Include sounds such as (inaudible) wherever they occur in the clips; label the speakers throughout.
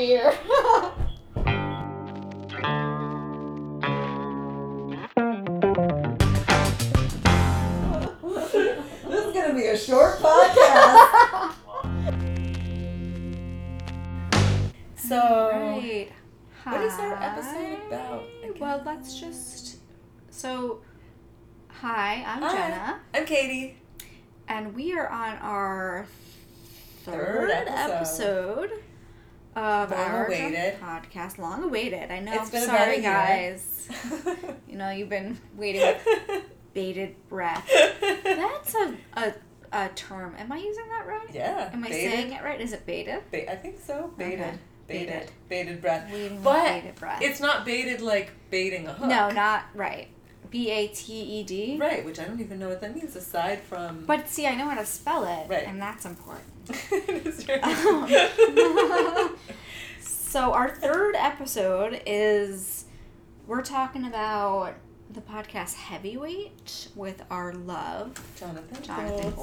Speaker 1: beer. (laughs)
Speaker 2: this is gonna be a short podcast. so,
Speaker 3: Right.
Speaker 2: what is our episode about?
Speaker 3: Well, let's just. So, hi, I'm
Speaker 2: Hi.
Speaker 3: Jenna,
Speaker 2: I'm Katie.
Speaker 3: and we are on our third,
Speaker 2: Third
Speaker 3: episode.
Speaker 2: episode.
Speaker 3: Of
Speaker 2: Long
Speaker 3: our
Speaker 2: awaited.
Speaker 3: podcast. Long awaited. I know.
Speaker 2: It's been
Speaker 3: Sorry, guys. (laughs) You know, you've been waiting with (laughs) bated breath. That's a, a a term. Am I using that right?
Speaker 2: yeah.
Speaker 3: Am I saying it right? Is it baited?
Speaker 2: Ba- I think so. Baited.
Speaker 3: Okay.
Speaker 2: Baited.
Speaker 3: Baited.
Speaker 2: Baited breath.
Speaker 3: Waiting
Speaker 2: But
Speaker 3: bated breath.
Speaker 2: It's not baited like baiting a hook.
Speaker 3: no, not right. B A T E D.
Speaker 2: Right, which I don't even know what that means aside from.
Speaker 3: But see, I know how to spell it,
Speaker 2: Right.
Speaker 3: and that's important. (laughs)
Speaker 2: It's (laughs)
Speaker 3: So our third episode is we're talking about the podcast Heavyweight with our love.
Speaker 2: Jonathan,
Speaker 3: Jonathan
Speaker 2: Goldstein,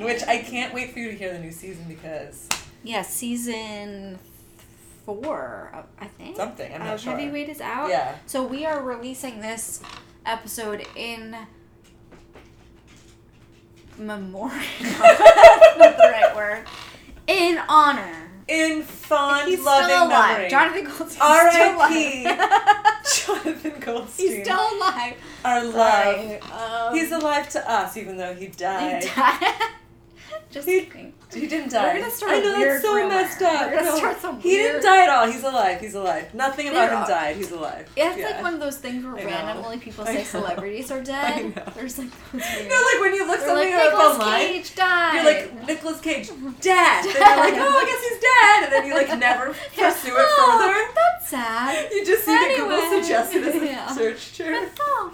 Speaker 3: Goldstein.
Speaker 2: Which I can't wait for you to hear the new season because
Speaker 3: Yeah, season four, uh, I think.
Speaker 2: something. I'm not
Speaker 3: of
Speaker 2: sure.
Speaker 3: Heavyweight is out.
Speaker 2: Yeah.
Speaker 3: So we are releasing this episode in memorial. (laughs) (laughs) That's not the right word. In honor.
Speaker 2: In fond,
Speaker 3: He's
Speaker 2: loving
Speaker 3: still alive.
Speaker 2: memory.
Speaker 3: Jonathan Goldstein. still
Speaker 2: R.I.P..
Speaker 3: alive. (laughs)
Speaker 2: Jonathan Goldstein.
Speaker 3: He's still alive.
Speaker 2: our love.
Speaker 3: Um,
Speaker 2: He's alive to us, even though he died.
Speaker 3: He died. Just
Speaker 2: He-
Speaker 3: kidding.
Speaker 2: He didn't die.
Speaker 3: We're gonna start
Speaker 2: I know
Speaker 3: weird
Speaker 2: that's so
Speaker 3: rumor.
Speaker 2: messed up.
Speaker 3: We're gonna
Speaker 2: No,
Speaker 3: start some
Speaker 2: he didn't die at all. He's alive. He's alive. Nothing about
Speaker 3: They're
Speaker 2: him died. He's alive.
Speaker 3: Yeah, it's
Speaker 2: Yeah.
Speaker 3: like one of those things where randomly people say celebrities are (laughs) dead. There's like (laughs) weird.
Speaker 2: Know, like when you look
Speaker 3: They're
Speaker 2: something
Speaker 3: like
Speaker 2: up
Speaker 3: Nicolas
Speaker 2: online,
Speaker 3: Cage died.
Speaker 2: you're like Nicolas Cage (laughs) dead. And you're like, oh, I guess he's dead. And then you like never pursue it
Speaker 3: oh,
Speaker 2: further.
Speaker 3: That's sad.
Speaker 2: You just see the Google suggested as a
Speaker 3: Yeah.
Speaker 2: search term.
Speaker 3: Oh.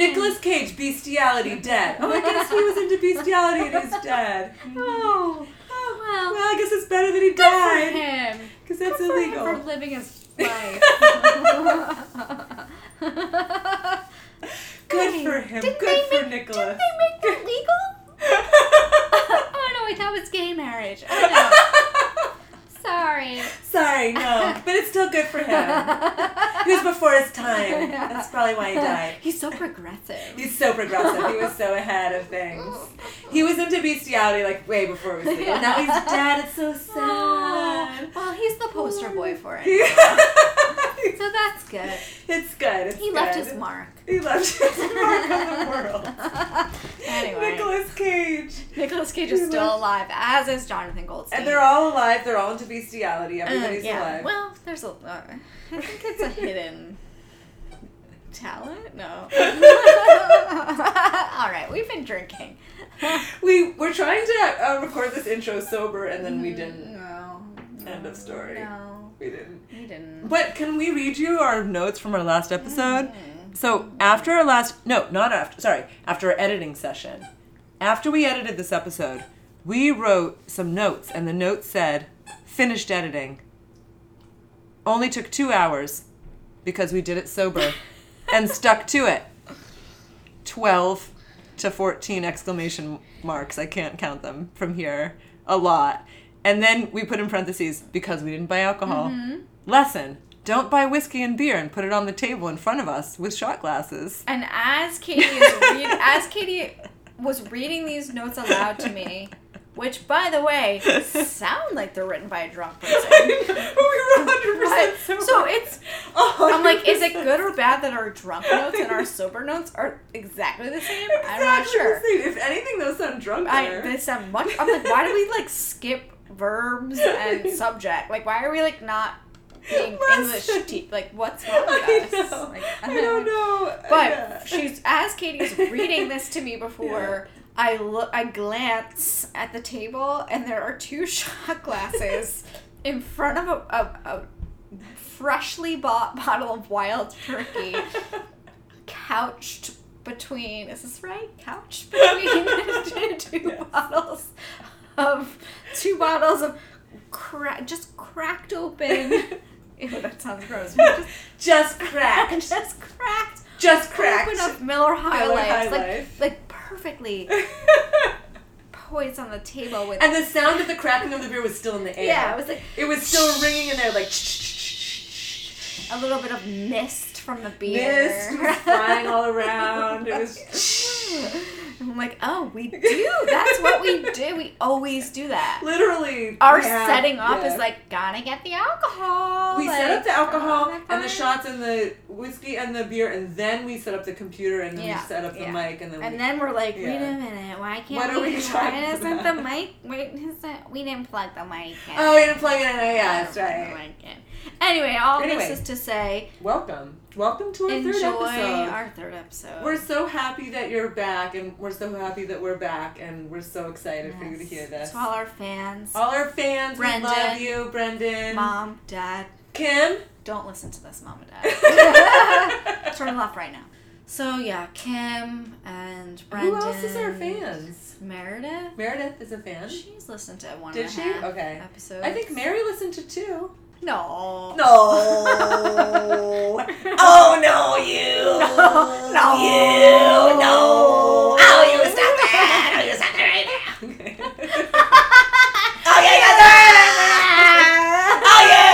Speaker 2: Nicolas Cage, bestiality, dead. Oh, I guess he was into bestiality and he's dead. (laughs)
Speaker 3: Oh,
Speaker 2: Oh,
Speaker 3: well,
Speaker 2: well, I guess it's better that he
Speaker 3: good for
Speaker 2: died.
Speaker 3: him.
Speaker 2: Because that's
Speaker 3: Good for
Speaker 2: illegal.
Speaker 3: for living his (laughs) life.
Speaker 2: Good for him. Good for
Speaker 3: make,
Speaker 2: Nicolas.
Speaker 3: Didn't they make that legal? (laughs) oh no, wait, that was gay marriage. Oh no. Sorry.
Speaker 2: Sorry, no. (laughs) But it's still good for him. He was before his time. That's probably why he (laughs) died.
Speaker 3: He's so progressive.
Speaker 2: He's so progressive. He was so ahead of things. He was into bestiality like way before it was (laughs) legal. Now he's dead. It's so sad.
Speaker 3: well, he's the poster boy for it. So that's good.
Speaker 2: it's good. It's
Speaker 3: He left his mark.
Speaker 2: He left his mark on the world. (laughs)
Speaker 3: anyway,
Speaker 2: Nicolas Cage.
Speaker 3: Nicolas Cage is still alive, as is Jonathan Goldstein.
Speaker 2: And they're all alive. They're all into bestiality.
Speaker 3: Uh,
Speaker 2: Everybody's
Speaker 3: yeah.
Speaker 2: alive.
Speaker 3: Well, there's a. Uh, I think it's a (laughs) hidden talent. No. (laughs) All right, we've been drinking.
Speaker 2: we were trying to uh, record this intro sober, and then we didn't.
Speaker 3: No.
Speaker 2: End of story.
Speaker 3: No,
Speaker 2: We didn't.
Speaker 3: we didn't.
Speaker 2: But can we read you our notes from our last episode?
Speaker 3: Mm.
Speaker 2: So after our last no, not after sorry, after our editing session. After we edited this episode, we wrote some notes and the notes said finished editing. Only took 2 hours because we did it sober (laughs) and stuck to it. 12 to 14 exclamation marks. I can't count them from here. A lot. And then we put in parentheses because we didn't buy alcohol. Mm-hmm. Lesson don't buy whiskey and beer and put it on the table in front of us with shot glasses.
Speaker 3: And as Katie read, (laughs) as Katie was reading these notes aloud to me, which by the way sound like they're written by a drunk person.
Speaker 2: but (laughs) we were 100% sober.
Speaker 3: so it's I'm like, is it good or bad that our drunk notes and our sober notes are exactly the same? I'm not sure.
Speaker 2: If anything, those sound drunker.
Speaker 3: I they sound much. I'm like, why do we like skip verbs and subject? Like, why are we like not being English? Te- like, what's wrong with
Speaker 2: I
Speaker 3: us?
Speaker 2: know.
Speaker 3: Like,
Speaker 2: I don't know.
Speaker 3: But
Speaker 2: Yeah.
Speaker 3: she's as Katie's reading this to me before. I look, I glance at the table, and there are two (laughs) shot glasses in front of a, a, a freshly bought bottle of wild turkey, (laughs) couched between. Is this right? Couched (laughs) between two
Speaker 2: Yes.
Speaker 3: bottles of two bottles of cra- just cracked open. (laughs) Ew, that sounds gross. Just, (laughs) (laughs)
Speaker 2: just cracked.
Speaker 3: just cracked
Speaker 2: just cracked.
Speaker 3: open up Miller High
Speaker 2: Miller High
Speaker 3: like
Speaker 2: Life.
Speaker 3: like perfectly toys on the table with
Speaker 2: And the sound of the cracking of the beer was still in the air.
Speaker 3: yeah, it was like
Speaker 2: It was still ringing in there, like
Speaker 3: a little bit of mist from the beer.
Speaker 2: mist flying all around. It was (laughs)
Speaker 3: I'm like, oh, we do. That's what we do. We always do that. (laughs)
Speaker 2: literally
Speaker 3: Our
Speaker 2: we have-
Speaker 3: setting up
Speaker 2: yeah.
Speaker 3: is like, gotta get the alcohol.
Speaker 2: We
Speaker 3: like,
Speaker 2: set up the alcohol and the shots and the whiskey and the beer, and then we set up the computer and then
Speaker 3: Yeah,
Speaker 2: we set up the
Speaker 3: yeah.
Speaker 2: mic and then we
Speaker 3: And then we're like, wait a minute, why can't
Speaker 2: What are
Speaker 3: we,
Speaker 2: we (laughs)
Speaker 3: why isn't the mic, wait, isn't, we didn't plug the mic in.
Speaker 2: Oh, we didn't plug it in. Yeah, that's right.
Speaker 3: Anyway, all
Speaker 2: Anyway.
Speaker 3: this is to say,
Speaker 2: Welcome, welcome to our
Speaker 3: enjoy
Speaker 2: third episode.
Speaker 3: our third episode.
Speaker 2: We're so happy that you're back, and we're so happy that we're back, and we're so excited for you to hear this.
Speaker 3: To all our fans,
Speaker 2: All our fans,
Speaker 3: Brendan.
Speaker 2: we love you, Brendan.
Speaker 3: mom, dad,
Speaker 2: Kim.
Speaker 3: don't listen to this, mom and dad. (laughs) Turn it off right now. So yeah, Kim and Brendan.
Speaker 2: Who else is our fans?
Speaker 3: Meredith.
Speaker 2: Meredith is a fan.
Speaker 3: She's listened to one
Speaker 2: Did she? Okay.
Speaker 3: episodes.
Speaker 2: I think Mary listened to two.
Speaker 3: No.
Speaker 2: No. (laughs) oh no, you. (laughs)
Speaker 3: No.
Speaker 2: You. No. Oh, you stop that. Oh, you stop that right now. (laughs) oh yeah, yeah. Oh yeah.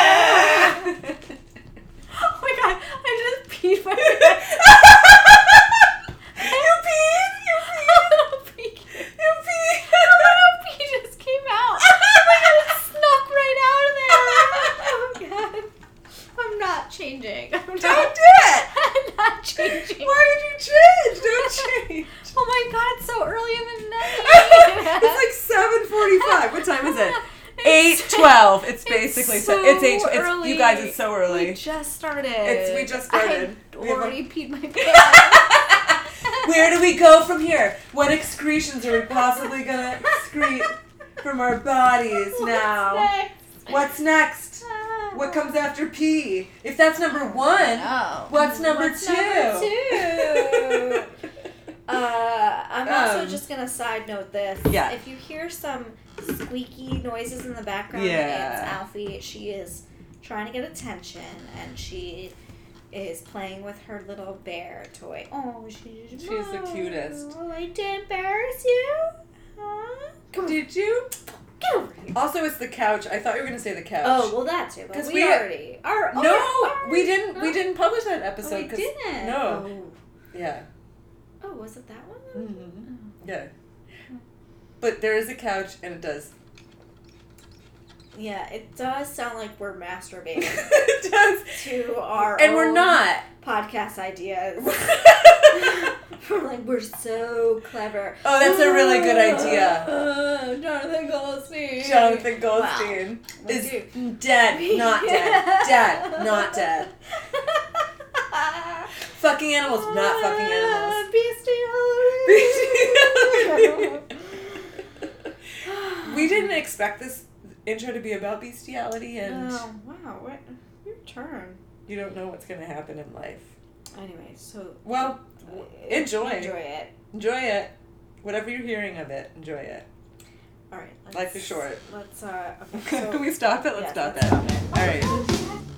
Speaker 3: Oh my god, I just peed my pants.
Speaker 2: you peed. You peed.
Speaker 3: pee.
Speaker 2: You peed.
Speaker 3: pee just came out. Oh my god, it snuck right out of there. Oh god. I'm not changing. I'm
Speaker 2: Don't
Speaker 3: not,
Speaker 2: do it.
Speaker 3: I'm not changing.
Speaker 2: Why would you change? Don't change.
Speaker 3: Oh my god, it's so early in the night.
Speaker 2: it's like seven forty-five. What time is it?
Speaker 3: It's-
Speaker 2: Eight twelve. It's basically
Speaker 3: it's
Speaker 2: so. It's
Speaker 3: so
Speaker 2: It's you guys. It's so early.
Speaker 3: We just started.
Speaker 2: It's- we just started.
Speaker 3: I
Speaker 2: We have a-
Speaker 3: already peed my (laughs) pants.
Speaker 2: Where do we go from here? What excretions are we possibly gonna excrete from our bodies (laughs) now?
Speaker 3: What's next?
Speaker 2: What's next? What comes after pee? If that's number one,
Speaker 3: Oh.
Speaker 2: what's number
Speaker 3: What's
Speaker 2: two?
Speaker 3: number two? (laughs) Uh, I'm also
Speaker 2: Um,
Speaker 3: just gonna side note this.
Speaker 2: Yeah.
Speaker 3: If you hear some squeaky noises in the background,
Speaker 2: Yeah.
Speaker 3: it's Alfie. She is trying to get attention, and she is playing with her little bear toy. Oh, she's
Speaker 2: She's the cutest.
Speaker 3: Oh, I did embarrass you? Huh? Come
Speaker 2: Did you?
Speaker 3: get over here.
Speaker 2: Also, it's the couch. I thought you were gonna say the couch.
Speaker 3: Oh well, that too.
Speaker 2: Because
Speaker 3: we,
Speaker 2: we-
Speaker 3: already. Oh,
Speaker 2: no, we didn't. We didn't publish that
Speaker 3: Oh,
Speaker 2: episode.
Speaker 3: we
Speaker 2: 'cause-
Speaker 3: didn't.
Speaker 2: No.
Speaker 3: Oh.
Speaker 2: Yeah.
Speaker 3: oh, was it that one?
Speaker 2: Mhm. Yeah. But there is a couch, and it does.
Speaker 3: Yeah, it does sound like we're masturbating (laughs)
Speaker 2: it does.
Speaker 3: to our
Speaker 2: And we're not.
Speaker 3: podcast ideas. (laughs) we're like we're so clever.
Speaker 2: Oh, that's a really good idea.
Speaker 3: Uh, (laughs) Jonathan Goldstein.
Speaker 2: Jonathan Goldstein
Speaker 3: We
Speaker 2: is
Speaker 3: do.
Speaker 2: dead, not dead. Dead, not dead. Fucking animals, not fucking animals.
Speaker 3: Bestiality.
Speaker 2: We didn't expect this intro to be about bestiality, and
Speaker 3: Oh wow! What your turn?
Speaker 2: you don't know what's gonna happen in life.
Speaker 3: Anyway, so
Speaker 2: Well,
Speaker 3: uh,
Speaker 2: enjoy.
Speaker 3: enjoy it.
Speaker 2: enjoy it. Whatever you're hearing of it, enjoy it.
Speaker 3: All right.
Speaker 2: Life is short.
Speaker 3: Let's uh. Okay, (laughs)
Speaker 2: Can we stop it? Let's
Speaker 3: yes,
Speaker 2: stop
Speaker 3: let's
Speaker 2: it.
Speaker 3: stop it.
Speaker 2: All right.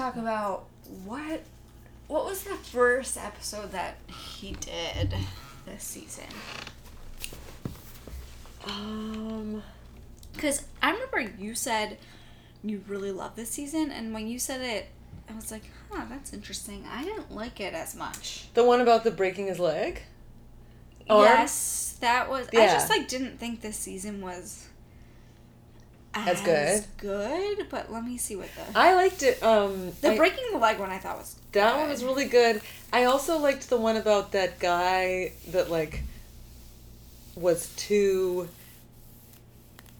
Speaker 3: Talk about what what was the first episode that he did this season?
Speaker 2: Um.
Speaker 3: Because I remember you said you really love this season, and when you said it, I was like, huh, that's interesting. I didn't like it as much.
Speaker 2: The one about the breaking his leg? Arm?
Speaker 3: Yes, that was. I just like didn't think this season was
Speaker 2: As good?
Speaker 3: That's good, but let me see what the
Speaker 2: I liked it. Um,
Speaker 3: the
Speaker 2: I-
Speaker 3: breaking the leg one I thought was
Speaker 2: that
Speaker 3: good.
Speaker 2: one was really good. I also liked the one about that guy that like was too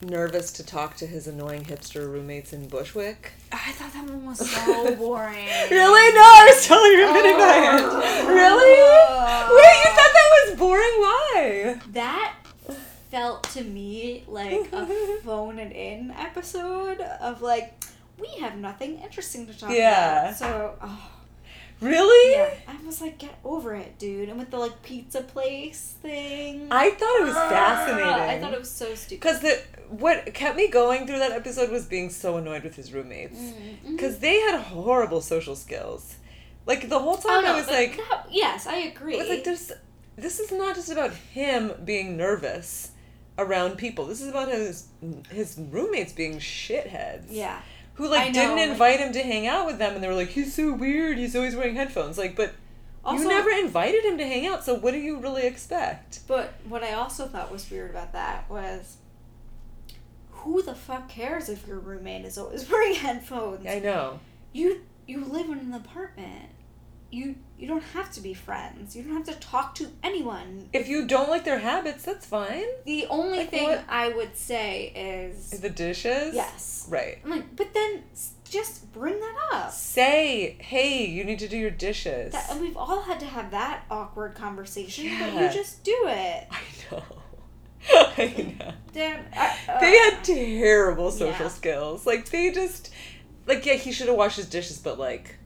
Speaker 2: nervous to talk to his annoying hipster roommates in Bushwick.
Speaker 3: I thought that one was so (laughs) boring.
Speaker 2: Really? No, I was totally riveted by it.
Speaker 3: Oh.
Speaker 2: Really? Wait, you thought that was boring? Why?
Speaker 3: That felt to me like a (laughs) phone it in episode of like we have nothing interesting to talk
Speaker 2: Yeah.
Speaker 3: about. So oh,
Speaker 2: Really?
Speaker 3: Yeah. I was like, get over it, dude. And with the like pizza place thing.
Speaker 2: I thought it was
Speaker 3: Ah,
Speaker 2: fascinating.
Speaker 3: I thought it was so stupid.
Speaker 2: Because the what kept me going through that episode was being so annoyed with his roommates.
Speaker 3: Mm-hmm.
Speaker 2: Because they had horrible social skills. Like the whole
Speaker 3: Oh,
Speaker 2: time
Speaker 3: no,
Speaker 2: I was like,
Speaker 3: that- yes, I agree.
Speaker 2: I was like, there's, this is not just about him being nervous around people. This is about his his roommates being shitheads.
Speaker 3: yeah.
Speaker 2: Who like
Speaker 3: know,
Speaker 2: didn't
Speaker 3: like-
Speaker 2: invite him to hang out with them, and they were like, he's so weird. He's always wearing headphones. Like, but
Speaker 3: Also,
Speaker 2: you never invited him to hang out. So what do you really expect?
Speaker 3: But what I also thought was weird about that was, who the fuck cares if your roommate is always (laughs) wearing headphones?
Speaker 2: I know.
Speaker 3: You you live in an apartment. You you don't have to be friends. You don't have to talk to anyone.
Speaker 2: If you don't like their habits, that's fine.
Speaker 3: The only
Speaker 2: Like
Speaker 3: thing
Speaker 2: what?
Speaker 3: I would say is
Speaker 2: The dishes.
Speaker 3: yes.
Speaker 2: Right.
Speaker 3: I'm like, but then just bring that up.
Speaker 2: Say, hey, you need to do your dishes.
Speaker 3: That, and we've all had to have that awkward conversation, but you just do it.
Speaker 2: I know. (laughs) I know.
Speaker 3: Damn. I- uh,
Speaker 2: They had terrible social
Speaker 3: Yeah.
Speaker 2: skills. Like they just, like yeah, he should have washed his dishes, but like,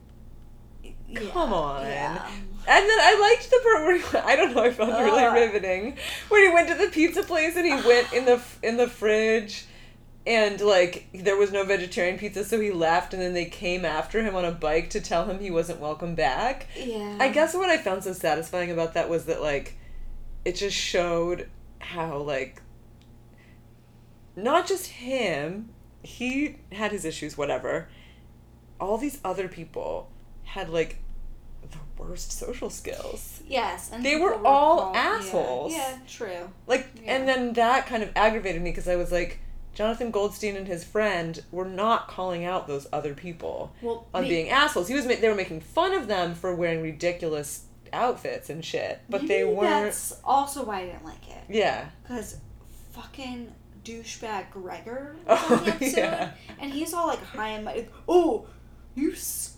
Speaker 3: yeah,
Speaker 2: come on.
Speaker 3: yeah.
Speaker 2: And then I liked the part where I don't know, I found it uh. really
Speaker 3: Ugh.
Speaker 2: riveting, when he went to the pizza place and he went in the in the fridge. And like there was no vegetarian pizza, so he left, and then they came after him on a bike to tell him he wasn't welcome back.
Speaker 3: Yeah.
Speaker 2: I guess what I found so satisfying about that was that like it just showed how like not just him, he had his issues, whatever. All these other people had like worst social skills.
Speaker 3: Yes, and
Speaker 2: They
Speaker 3: people
Speaker 2: were all
Speaker 3: called-
Speaker 2: assholes.
Speaker 3: Yeah, true.
Speaker 2: Like
Speaker 3: Yeah.
Speaker 2: and then that kind of aggravated me because I was like Jonathan Goldstein and his friend were not calling out those other people
Speaker 3: Well,
Speaker 2: on
Speaker 3: may-
Speaker 2: being assholes. He was ma- they were making fun of them for wearing ridiculous outfits and shit, but they weren't.
Speaker 3: That's also why I didn't like it
Speaker 2: Yeah.
Speaker 3: because fucking douchebag Gregor was (laughs)
Speaker 2: Oh,
Speaker 3: on the episode,
Speaker 2: yeah.
Speaker 3: and he's all like high and mighty. Oh, you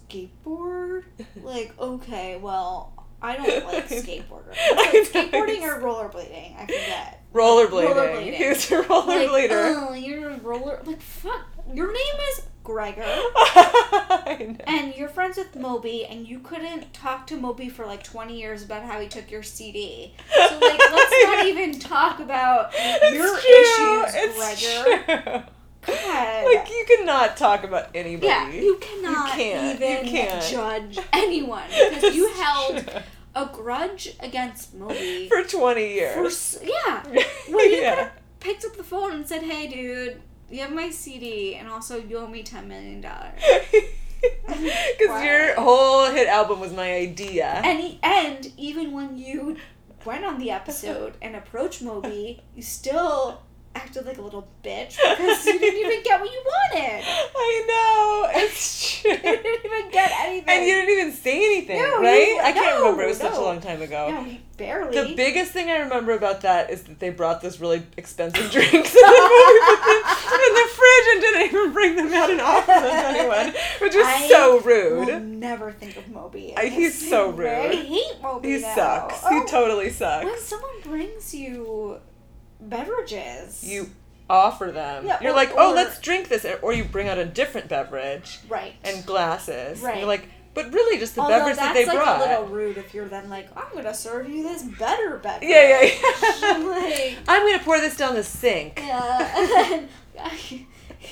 Speaker 3: skateboard? (laughs) like, okay, well, I don't like skateboarders. (laughs)
Speaker 2: I
Speaker 3: It's
Speaker 2: know,
Speaker 3: like skateboarding or rollerblading? I forget.
Speaker 2: Rollerblading.
Speaker 3: Rollerblading. (laughs)
Speaker 2: Was a
Speaker 3: Like,
Speaker 2: rollerblader.
Speaker 3: oh, you're a roller. Like, fuck. Your name is Gregor.
Speaker 2: I know.
Speaker 3: And you're friends with Moby, and you couldn't talk to Moby for like 20 years about how he took your CD. So, like, let's not even talk about your
Speaker 2: true,
Speaker 3: issues,
Speaker 2: it's
Speaker 3: Gregor.
Speaker 2: true.
Speaker 3: God.
Speaker 2: Like you cannot talk about anybody.
Speaker 3: yeah, you cannot
Speaker 2: can't, you
Speaker 3: even
Speaker 2: can't.
Speaker 3: judge (laughs) anyone because you held
Speaker 2: true.
Speaker 3: a grudge against Moby
Speaker 2: for twenty years.
Speaker 3: s- yeah. (laughs) Well, you
Speaker 2: yeah.
Speaker 3: could have picked up the phone and said, "Hey, dude, you have my CD, and also you owe me ten million dollars." (laughs)
Speaker 2: Because your whole hit album was my idea.
Speaker 3: And he, and even when you went on the episode and approached Moby, you still acted like a little bitch because you didn't even get what you wanted. (laughs)
Speaker 2: I know. It's (laughs) true.
Speaker 3: You didn't even get anything.
Speaker 2: And you didn't even say anything,
Speaker 3: No,
Speaker 2: right?
Speaker 3: you-
Speaker 2: I can't
Speaker 3: no,
Speaker 2: remember. It was such a long time ago.
Speaker 3: no, barely.
Speaker 2: The biggest thing I remember about that is that they brought those really expensive (laughs) drinks in the movie in the fridge and didn't even bring them out and offer them to anyone, which is
Speaker 3: I
Speaker 2: so rude.
Speaker 3: never think of Moby.
Speaker 2: I- he's so
Speaker 3: way.
Speaker 2: rude.
Speaker 3: I hate Moby.
Speaker 2: He
Speaker 3: now.
Speaker 2: sucks.
Speaker 3: Oh,
Speaker 2: He totally sucks.
Speaker 3: When someone brings you beverages,
Speaker 2: You offer them.
Speaker 3: Yeah,
Speaker 2: You're
Speaker 3: or-
Speaker 2: like, oh,
Speaker 3: or-
Speaker 2: let's drink this, or you bring out a different beverage
Speaker 3: right
Speaker 2: and glasses. And
Speaker 3: Right.
Speaker 2: you're like, but really, just the
Speaker 3: Although
Speaker 2: beverage
Speaker 3: that's
Speaker 2: that they
Speaker 3: like
Speaker 2: brought.
Speaker 3: a little rude if you're then like, I'm gonna serve you this better beverage.
Speaker 2: Yeah, yeah, yeah. (laughs)
Speaker 3: like,
Speaker 2: I'm gonna pour this down the sink.
Speaker 3: yeah. (laughs) yeah.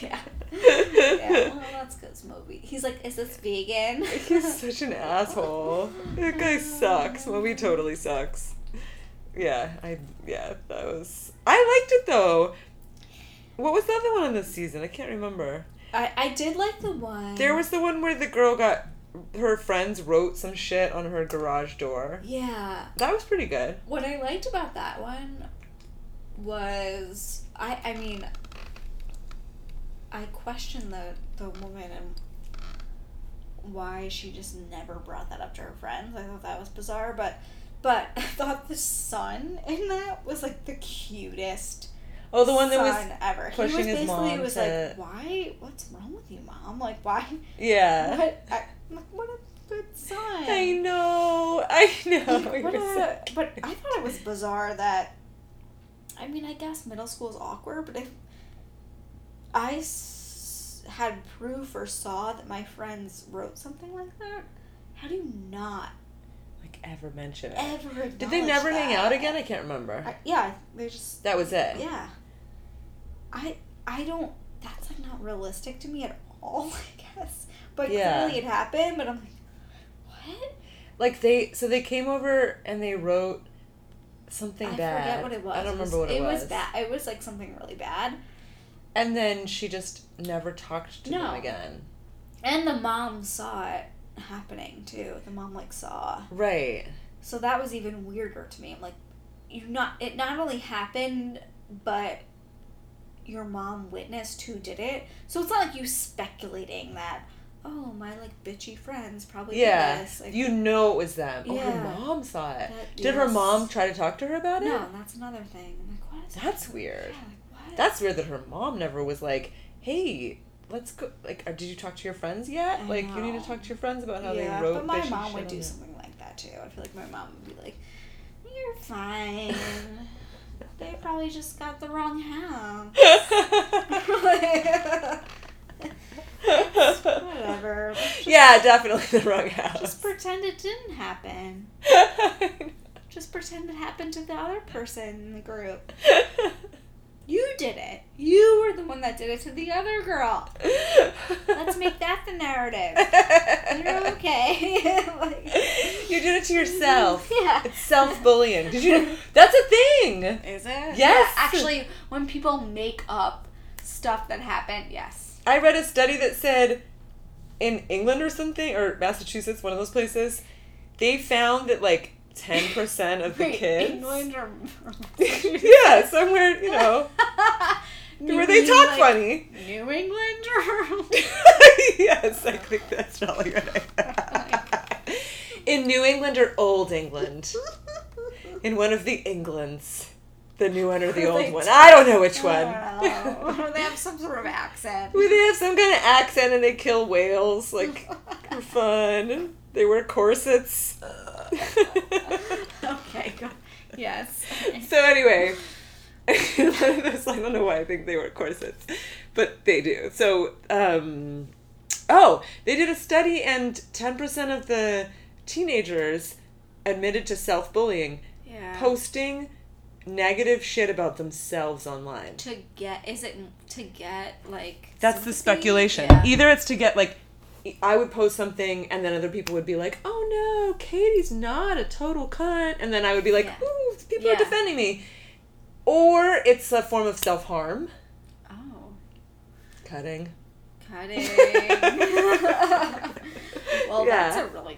Speaker 3: Yeah, (laughs) well, that's because Moby. He's like, is this vegan?
Speaker 2: He's such an asshole. That guy sucks. Moby totally sucks. Yeah, I yeah, that was I liked it though. What was the other one in this season? I can't remember.
Speaker 3: I, I did like the one.
Speaker 2: There was the one where the girl got her friends wrote some shit on her garage door.
Speaker 3: Yeah.
Speaker 2: That was pretty good.
Speaker 3: What I liked about that one was I I mean I questioned the the woman and why she just never brought that up to her friends. I thought that was bizarre, but but (laughs) I thought the son in that was like the cutest
Speaker 2: Oh, the one that was
Speaker 3: ever. He
Speaker 2: pushing
Speaker 3: was
Speaker 2: his
Speaker 3: basically
Speaker 2: mom
Speaker 3: was
Speaker 2: to-
Speaker 3: like, Why what's wrong with you, mom? Like why
Speaker 2: yeah. (laughs)
Speaker 3: what I, like, what a good son.
Speaker 2: I know. I know.
Speaker 3: Like, (laughs) what
Speaker 2: You're so
Speaker 3: a- but I thought it was bizarre that. I mean, I guess middle school is awkward, but if I s- had proof or saw that my friends wrote something like that, How do you not
Speaker 2: ever mention it.
Speaker 3: ever?
Speaker 2: Did they never hang out again? I can't remember.
Speaker 3: I, yeah, they just
Speaker 2: that was it.
Speaker 3: yeah. I I don't. That's like not realistic to me at all. (laughs) I guess, but
Speaker 2: Yeah.
Speaker 3: clearly it happened. But I'm like, what?
Speaker 2: Like they, so they came over and they wrote something
Speaker 3: I
Speaker 2: bad.
Speaker 3: I forget what it was.
Speaker 2: I don't remember what it,
Speaker 3: it
Speaker 2: was.
Speaker 3: was bad. It was like something really bad.
Speaker 2: And then she just never talked to
Speaker 3: No.
Speaker 2: them again.
Speaker 3: And the mom saw it happening too. The mom like saw.
Speaker 2: Right.
Speaker 3: So that was even weirder to me. I'm like, you not it not only happened, but your mom witnessed who did it. So it's not like you speculating that, oh my like bitchy friends probably
Speaker 2: Yeah.
Speaker 3: did this. Like,
Speaker 2: you know it was them. Oh, her
Speaker 3: Yeah.
Speaker 2: mom saw it.
Speaker 3: That-
Speaker 2: Did her mom try to talk to her about it?
Speaker 3: No, that's another thing. I'm like, what is
Speaker 2: That's
Speaker 3: that?
Speaker 2: weird.
Speaker 3: Yeah, like what?
Speaker 2: That's weird that her mom never was like, hey, let's go. Like, uh, did you talk to your friends yet?
Speaker 3: I
Speaker 2: like, you need to talk to your friends about how
Speaker 3: yeah,
Speaker 2: they wrote
Speaker 3: but my mom would do
Speaker 2: you.
Speaker 3: something like that too. I feel like my mom would be like, "You're fine. (laughs) they probably just got the wrong house." (laughs) (laughs) Whatever. Just-
Speaker 2: yeah, definitely the wrong house.
Speaker 3: Just pretend it didn't happen. Just pretend it happened to the other person in the group. You did it. You were the one that did it to the other girl. Let's make that the narrative. You're (laughs) okay. (laughs) like,
Speaker 2: You did it to yourself. (laughs)
Speaker 3: Yeah.
Speaker 2: It's self bullying. Did you? That's a thing.
Speaker 3: Is it?
Speaker 2: Yes.
Speaker 3: Yeah, actually, when people make up stuff that happened, yes.
Speaker 2: I read a study that said in England or something, or Massachusetts, one of those places, they found that like 10% of the
Speaker 3: Wait,
Speaker 2: kids.
Speaker 3: England or (laughs)
Speaker 2: yeah, somewhere, you know, (laughs)
Speaker 3: New
Speaker 2: where they talk
Speaker 3: England-
Speaker 2: funny.
Speaker 3: New England or (laughs)
Speaker 2: yes, I think that's probably right. in New England or Old England? In one of the Englands. The new one or the old one. I don't know which one.
Speaker 3: Know. they have some sort of accent.
Speaker 2: Where they have some kind of accent and they kill whales, like, for fun. They wear corsets. (laughs)
Speaker 3: okay, go. Yes.
Speaker 2: so anyway, (laughs) those, I don't know why I think they wear corsets, but they do. So, um, oh, they did a study and 10% of the teenagers admitted to self-bullying,
Speaker 3: Yeah.
Speaker 2: posting negative shit about themselves online.
Speaker 3: to get is it to get like
Speaker 2: That's the speculation.
Speaker 3: Yeah.
Speaker 2: Either it's to get like I would post something and then other people would be like, "Oh no, Katie's not a total cunt," and then I would be like,
Speaker 3: Yeah.
Speaker 2: "Ooh, people are defending me," or it's a form of self harm,
Speaker 3: Oh,
Speaker 2: cutting.
Speaker 3: cutting. (laughs) well,
Speaker 2: Yeah.
Speaker 3: that's a really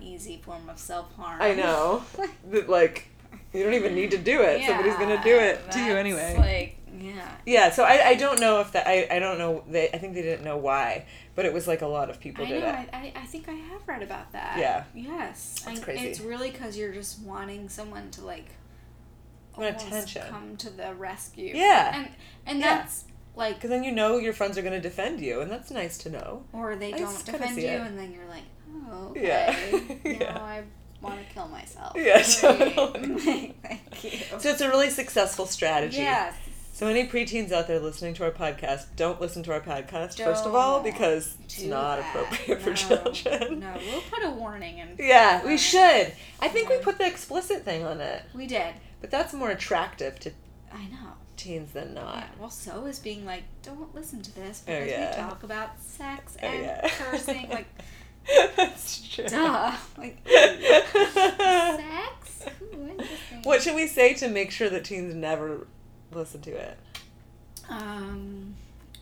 Speaker 3: easy form of self harm.
Speaker 2: I know (laughs) like you don't even need to do it. Somebody's gonna do it to you anyway.
Speaker 3: Like, yeah.
Speaker 2: yeah, so I, I don't know if that I, I don't know they I think they didn't know why, but it was like a lot of people
Speaker 3: I
Speaker 2: did
Speaker 3: know.
Speaker 2: it.
Speaker 3: I, I, I think I have read about that.
Speaker 2: Yeah.
Speaker 3: Yes.
Speaker 2: That's
Speaker 3: and
Speaker 2: crazy.
Speaker 3: It's really because you're just wanting someone to like
Speaker 2: Want attention.
Speaker 3: come to the rescue.
Speaker 2: Yeah.
Speaker 3: And and
Speaker 2: Yeah.
Speaker 3: that's like,
Speaker 2: Because then you know your friends are gonna defend you, and that's nice to know.
Speaker 3: or they
Speaker 2: I
Speaker 3: don't defend you,
Speaker 2: it.
Speaker 3: and then you're like, oh,
Speaker 2: Yeah.
Speaker 3: okay. (laughs)
Speaker 2: Yeah.
Speaker 3: Now I want to kill myself.
Speaker 2: Yeah, (laughs) totally. (laughs)
Speaker 3: Thank you.
Speaker 2: So it's a really successful strategy.
Speaker 3: Yes.
Speaker 2: So any preteens out there listening to our podcast, don't listen to our podcast first of all because it's not
Speaker 3: that.
Speaker 2: appropriate for
Speaker 3: No,
Speaker 2: children.
Speaker 3: No, we'll put a warning in. (laughs)
Speaker 2: Yeah, we should. I think we put the explicit thing on it,
Speaker 3: We did.
Speaker 2: but that's more attractive to
Speaker 3: I know.
Speaker 2: teens than not.
Speaker 3: Yeah, well, so is being like, don't listen to this
Speaker 2: Oh,
Speaker 3: because
Speaker 2: yeah.
Speaker 3: we talk about sex
Speaker 2: Oh,
Speaker 3: and
Speaker 2: yeah.
Speaker 3: cursing. (laughs) Like,
Speaker 2: that's true.
Speaker 3: duh. Like, (laughs) sex? Ooh,
Speaker 2: what should we say to make sure that teens never listen to it?
Speaker 3: Um,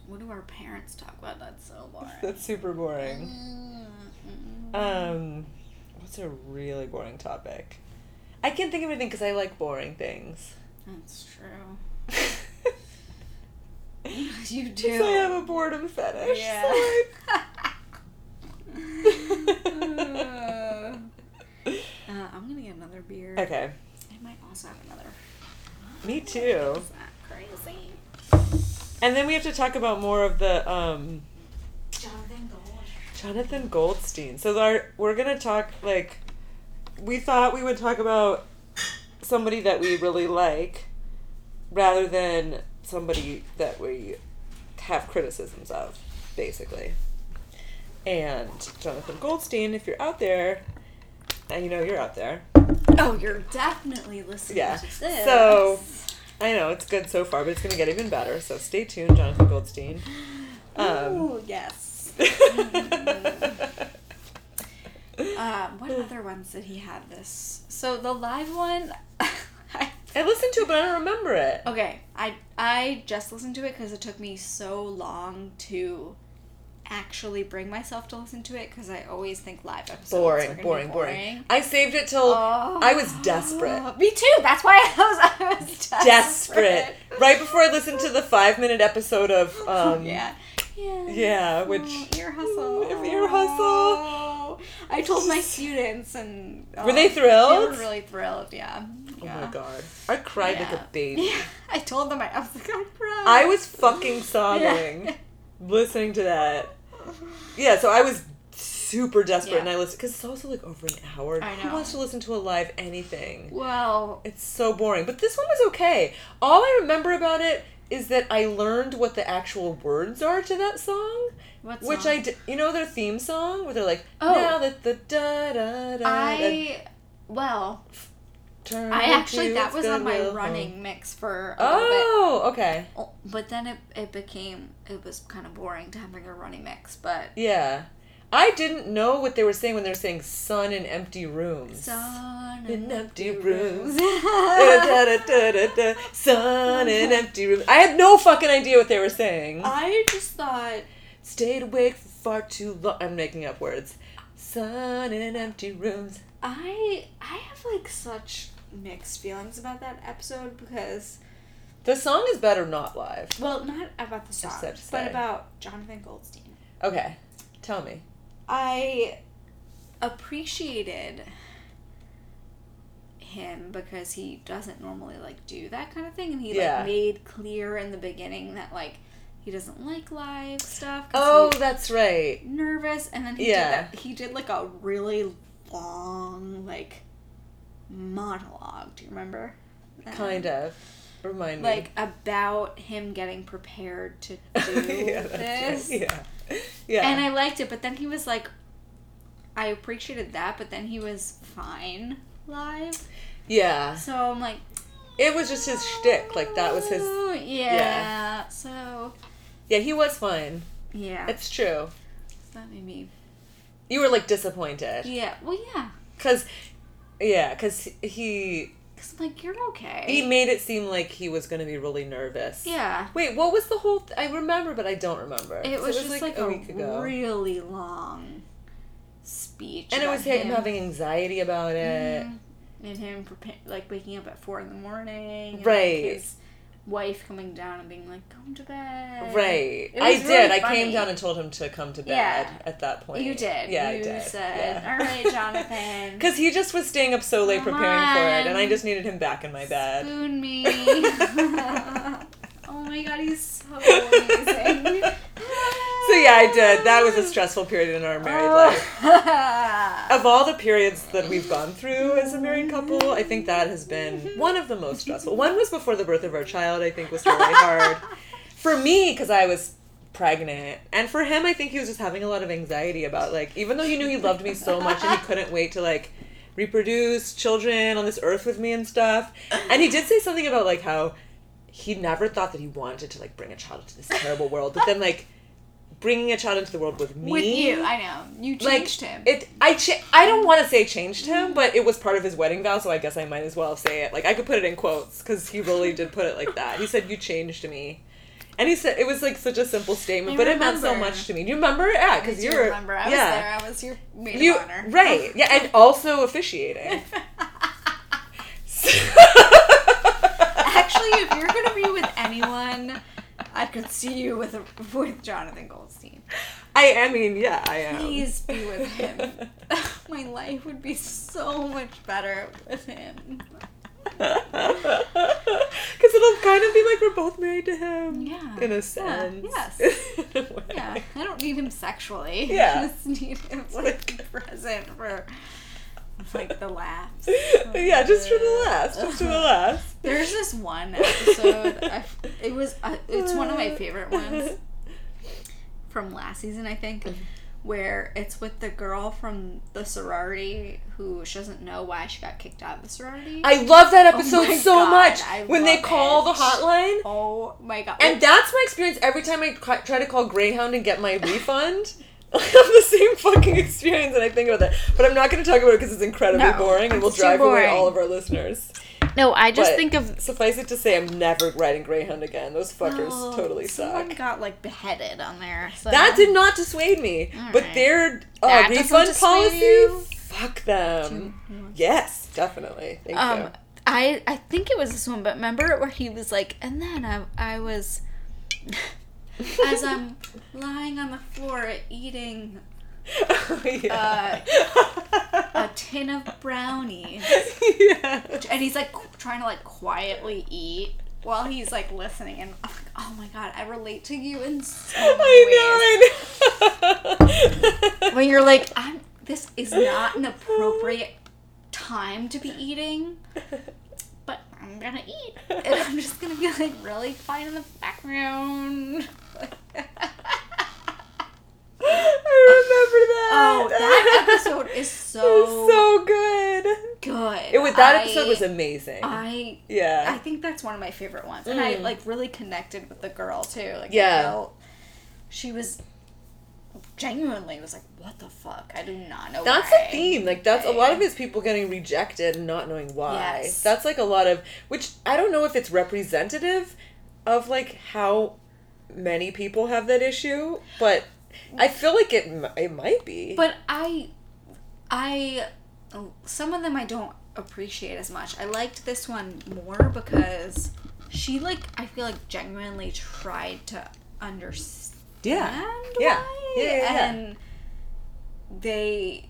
Speaker 3: what do our parents talk about? That's so (laughs) boring.
Speaker 2: That's super boring. Um, what's a really boring topic? I can't think of anything because I like boring things.
Speaker 3: That's true. (laughs) you do.
Speaker 2: Because I have a boredom fetish.
Speaker 3: Yeah. (laughs) uh, I'm gonna get another beer.
Speaker 2: okay.
Speaker 3: I might also have another.
Speaker 2: Me too.
Speaker 3: Is that crazy?
Speaker 2: And then we have to talk about more of the um,
Speaker 3: Jonathan Gold.
Speaker 2: Jonathan Goldstein. So our, we're gonna talk like we thought we would talk about somebody that we really like rather than somebody that we have criticisms of, basically. and Jonathan Goldstein. If you're out there, and you know you're out there,
Speaker 3: Oh, you're definitely listening
Speaker 2: Yeah.
Speaker 3: to this.
Speaker 2: So- I know it's good so far, but it's gonna get even better. So stay tuned, Jonathan Goldstein. (gasps) Um,
Speaker 3: Ooh, yes. Um, (laughs) what other ones did he have this? So the live one, (laughs) I,
Speaker 2: I listened to it, but I don't remember it.
Speaker 3: okay, I I just listened to it because it took me so long to actually bring myself to listen to it because I always think live episodes are
Speaker 2: Boring, boring, boring. I saved it till I was desperate.
Speaker 3: Me too. That's why (laughs) I was I was desperate.
Speaker 2: Desperate. Right before I listened to the five minute episode of (laughs) um
Speaker 3: yeah. Yeah.
Speaker 2: Yeah, which-
Speaker 3: Oh, ear hustle.
Speaker 2: Ear hustle.
Speaker 3: I told my students, and
Speaker 2: Were they thrilled?
Speaker 3: They were really thrilled. Yeah.
Speaker 2: Oh my god. I cried like a baby.
Speaker 3: Yeah. I told them I, I was like, I cried.
Speaker 2: I was fucking (laughs) sobbing listening to that. (laughs) Yeah, so I was super desperate
Speaker 3: Yeah.
Speaker 2: and I listened because it's also like over an hour.
Speaker 3: I
Speaker 2: Who wants to listen to a live anything?
Speaker 3: Well,
Speaker 2: It's so boring. But this one was okay. All I remember about it is that I learned what the actual words are to that song.
Speaker 3: what
Speaker 2: Which
Speaker 3: song?
Speaker 2: I did, you know their theme song where they're like,
Speaker 3: Oh.
Speaker 2: now that the da da da
Speaker 3: I well,
Speaker 2: turn
Speaker 3: I actually that was on my running
Speaker 2: home."
Speaker 3: mix for a little bit.
Speaker 2: Oh, okay.
Speaker 3: Oh, But then it, it became it was kind of boring to having a running mix, but
Speaker 2: Yeah. I didn't know what they were saying when they were saying sun in empty rooms.
Speaker 3: sun
Speaker 2: In
Speaker 3: and
Speaker 2: empty
Speaker 3: empty
Speaker 2: rooms.
Speaker 3: rooms.
Speaker 2: Da, da, da, da, da, da, sun in empty rooms. I had no fucking idea what they were saying.
Speaker 3: I just thought
Speaker 2: Stayed awake for far too long. I'm making up words. Sun in empty rooms.
Speaker 3: I I have like such mixed feelings about that episode because
Speaker 2: The song is better not live.
Speaker 3: well, not about the song, but
Speaker 2: say.
Speaker 3: about Jonathan Goldstein.
Speaker 2: Okay. Tell me.
Speaker 3: I appreciated him because he doesn't normally like do that kind of thing and he
Speaker 2: Yeah.
Speaker 3: like made clear in the beginning that like he doesn't like live stuff.
Speaker 2: Oh,
Speaker 3: he's
Speaker 2: that's right.
Speaker 3: nervous and then he
Speaker 2: Yeah.
Speaker 3: did that he did like a really long like monologue do you remember that?
Speaker 2: Kind of. Remind me.
Speaker 3: like about him getting prepared to (laughs) do
Speaker 2: yeah,
Speaker 3: this
Speaker 2: right. Yeah. Yeah.
Speaker 3: and I liked it, but then he was like, I appreciated that, but then he was fine live.
Speaker 2: yeah.
Speaker 3: So I'm like,
Speaker 2: It was just his shtick. Like that was his.
Speaker 3: Yeah. yeah. So
Speaker 2: Yeah, he was fine.
Speaker 3: yeah,
Speaker 2: It's true.
Speaker 3: that made me.
Speaker 2: You were like disappointed.
Speaker 3: Yeah, well, yeah,
Speaker 2: Cause, yeah, cause he
Speaker 3: because I'm like, you're okay.
Speaker 2: he made it seem like he was gonna be really nervous.
Speaker 3: yeah,
Speaker 2: Wait, what was the whole? Th- I remember, but I don't remember.
Speaker 3: it
Speaker 2: So
Speaker 3: was, just like,
Speaker 2: a
Speaker 3: a,
Speaker 2: week ago,
Speaker 3: really long speech,
Speaker 2: and it was him having anxiety about it.
Speaker 3: Mhm. and him prepa- like waking up at four in the morning, and,
Speaker 2: Right.
Speaker 3: Like, his wife coming down and being like, "Come to bed."
Speaker 2: Right. I
Speaker 3: was
Speaker 2: did.
Speaker 3: really
Speaker 2: I came down and told him to come to bed
Speaker 3: Yeah.
Speaker 2: at that point.
Speaker 3: You did.
Speaker 2: Yeah,
Speaker 3: you
Speaker 2: I did.
Speaker 3: said,
Speaker 2: Yeah.
Speaker 3: "All right, (laughs) Jonathan,
Speaker 2: Because he just was staying up so late
Speaker 3: Come
Speaker 2: preparing for it, and I just needed him back in my bed.
Speaker 3: spoon me." (laughs) (laughs) oh my god, he's so amazing.
Speaker 2: So yeah, I did. That was a stressful period in our married oh. life. (laughs) Of all the periods that we've gone through as a married couple, I think that has been mm-hmm. one of the most stressful. One was before the birth of our child, I think was really hard. (laughs) For me, because I was pregnant. And for him, I think he was just having a lot of anxiety about, like, even though he knew he loved me so much and he couldn't wait to, like, reproduce children on this earth with me and stuff. And he did say something about, like, how he never thought that he wanted to, like, bring a child into this terrible world. But then, like, bringing a child into the world with me
Speaker 3: With you, I know you changed
Speaker 2: like,
Speaker 3: him.
Speaker 2: It I cha- I don't want to say changed him, mm-hmm. but it was part of his wedding vow, so I guess I might as well say it. Like I could put it in quotes because he really did put it like that. He said, "You changed me," and he said it was like such a simple statement,
Speaker 3: I
Speaker 2: but it meant so much to me. Do you remember? Yeah, because you're
Speaker 3: remember. I was
Speaker 2: yeah.
Speaker 3: there. I was your maid
Speaker 2: You
Speaker 3: of honor.
Speaker 2: right? Yeah, and (laughs) also officiating. (laughs) (laughs)
Speaker 3: Actually, if you're gonna be with anyone, I could see you with with Jonathan Goldstein.
Speaker 2: I I mean, yeah, I am.
Speaker 3: Please be with him. (laughs) (laughs) My life would be so much better with him. (laughs)
Speaker 2: Because it'll kind of be like we're both married to him.
Speaker 3: Yeah.
Speaker 2: In a
Speaker 3: Yeah,
Speaker 2: sense.
Speaker 3: yes.
Speaker 2: A.
Speaker 3: Yeah, I don't need him sexually.
Speaker 2: Yeah.
Speaker 3: I just need him like a present for (laughs) like the laughs.
Speaker 2: yeah, just for the last. Just for the (laughs) last.
Speaker 3: There's this one episode. I, it was. Uh, it's one of my favorite ones (laughs) from last season, I think, where it's with the girl from the sorority who she doesn't know why she got kicked out of the sorority.
Speaker 2: I love that episode
Speaker 3: Oh
Speaker 2: so
Speaker 3: God,
Speaker 2: much
Speaker 3: I
Speaker 2: when they call
Speaker 3: it.
Speaker 2: the hotline.
Speaker 3: oh my god!
Speaker 2: And that's my experience every time I try to call Greyhound and get my refund. (laughs) I have the same fucking experience, and I think about that. But I'm not going to talk about it because it's incredibly
Speaker 3: No,
Speaker 2: boring and will drive away all of our listeners.
Speaker 3: no, I just
Speaker 2: But
Speaker 3: think of
Speaker 2: Suffice it to say, I'm never riding Greyhound again. Those fuckers
Speaker 3: Oh,
Speaker 2: totally
Speaker 3: someone
Speaker 2: suck.
Speaker 3: got like beheaded on there. So.
Speaker 2: That did not dissuade me. But
Speaker 3: Alright.
Speaker 2: their uh, refund policy,
Speaker 3: you?
Speaker 2: fuck them. Yes, definitely. Thank
Speaker 3: Um,
Speaker 2: you.
Speaker 3: I I think it was this one, but remember where he was like, and then I I was (laughs) as I'm lying on the floor eating
Speaker 2: Oh, (laughs) yeah.
Speaker 3: Uh, (laughs) a tin of brownies,
Speaker 2: yeah.
Speaker 3: and he's like trying to like quietly eat while he's like listening, and I'm like, oh my god, I relate to you in so many ways.
Speaker 2: I know, I know.
Speaker 3: When you're like, I'm this is (laughs) not an appropriate time to be eating. I'm gonna eat. And I'm just gonna be like really quiet in the background. (laughs)
Speaker 2: I remember that.
Speaker 3: oh, that episode is (laughs) so,
Speaker 2: so good.
Speaker 3: good.
Speaker 2: It was, that
Speaker 3: I-
Speaker 2: episode was amazing.
Speaker 3: I
Speaker 2: yeah.
Speaker 3: I think that's one of my favorite ones. And I
Speaker 2: Mm.
Speaker 3: like really connected with the girl too. Like I
Speaker 2: Yeah.
Speaker 3: she was genuinely was like, What the fuck? I do not know.
Speaker 2: That's
Speaker 3: why.
Speaker 2: a theme. Like that's a lot of his people getting rejected and not knowing why.
Speaker 3: Yes.
Speaker 2: That's like a lot of which I don't know if it's representative of like how many people have that issue, but I feel like it it might be.
Speaker 3: But I, I, some of them I don't appreciate as much. I liked this one more because she like I feel like genuinely tried to understand.
Speaker 2: Yeah. Yeah.
Speaker 3: why,
Speaker 2: Yeah, yeah, yeah.
Speaker 3: And they,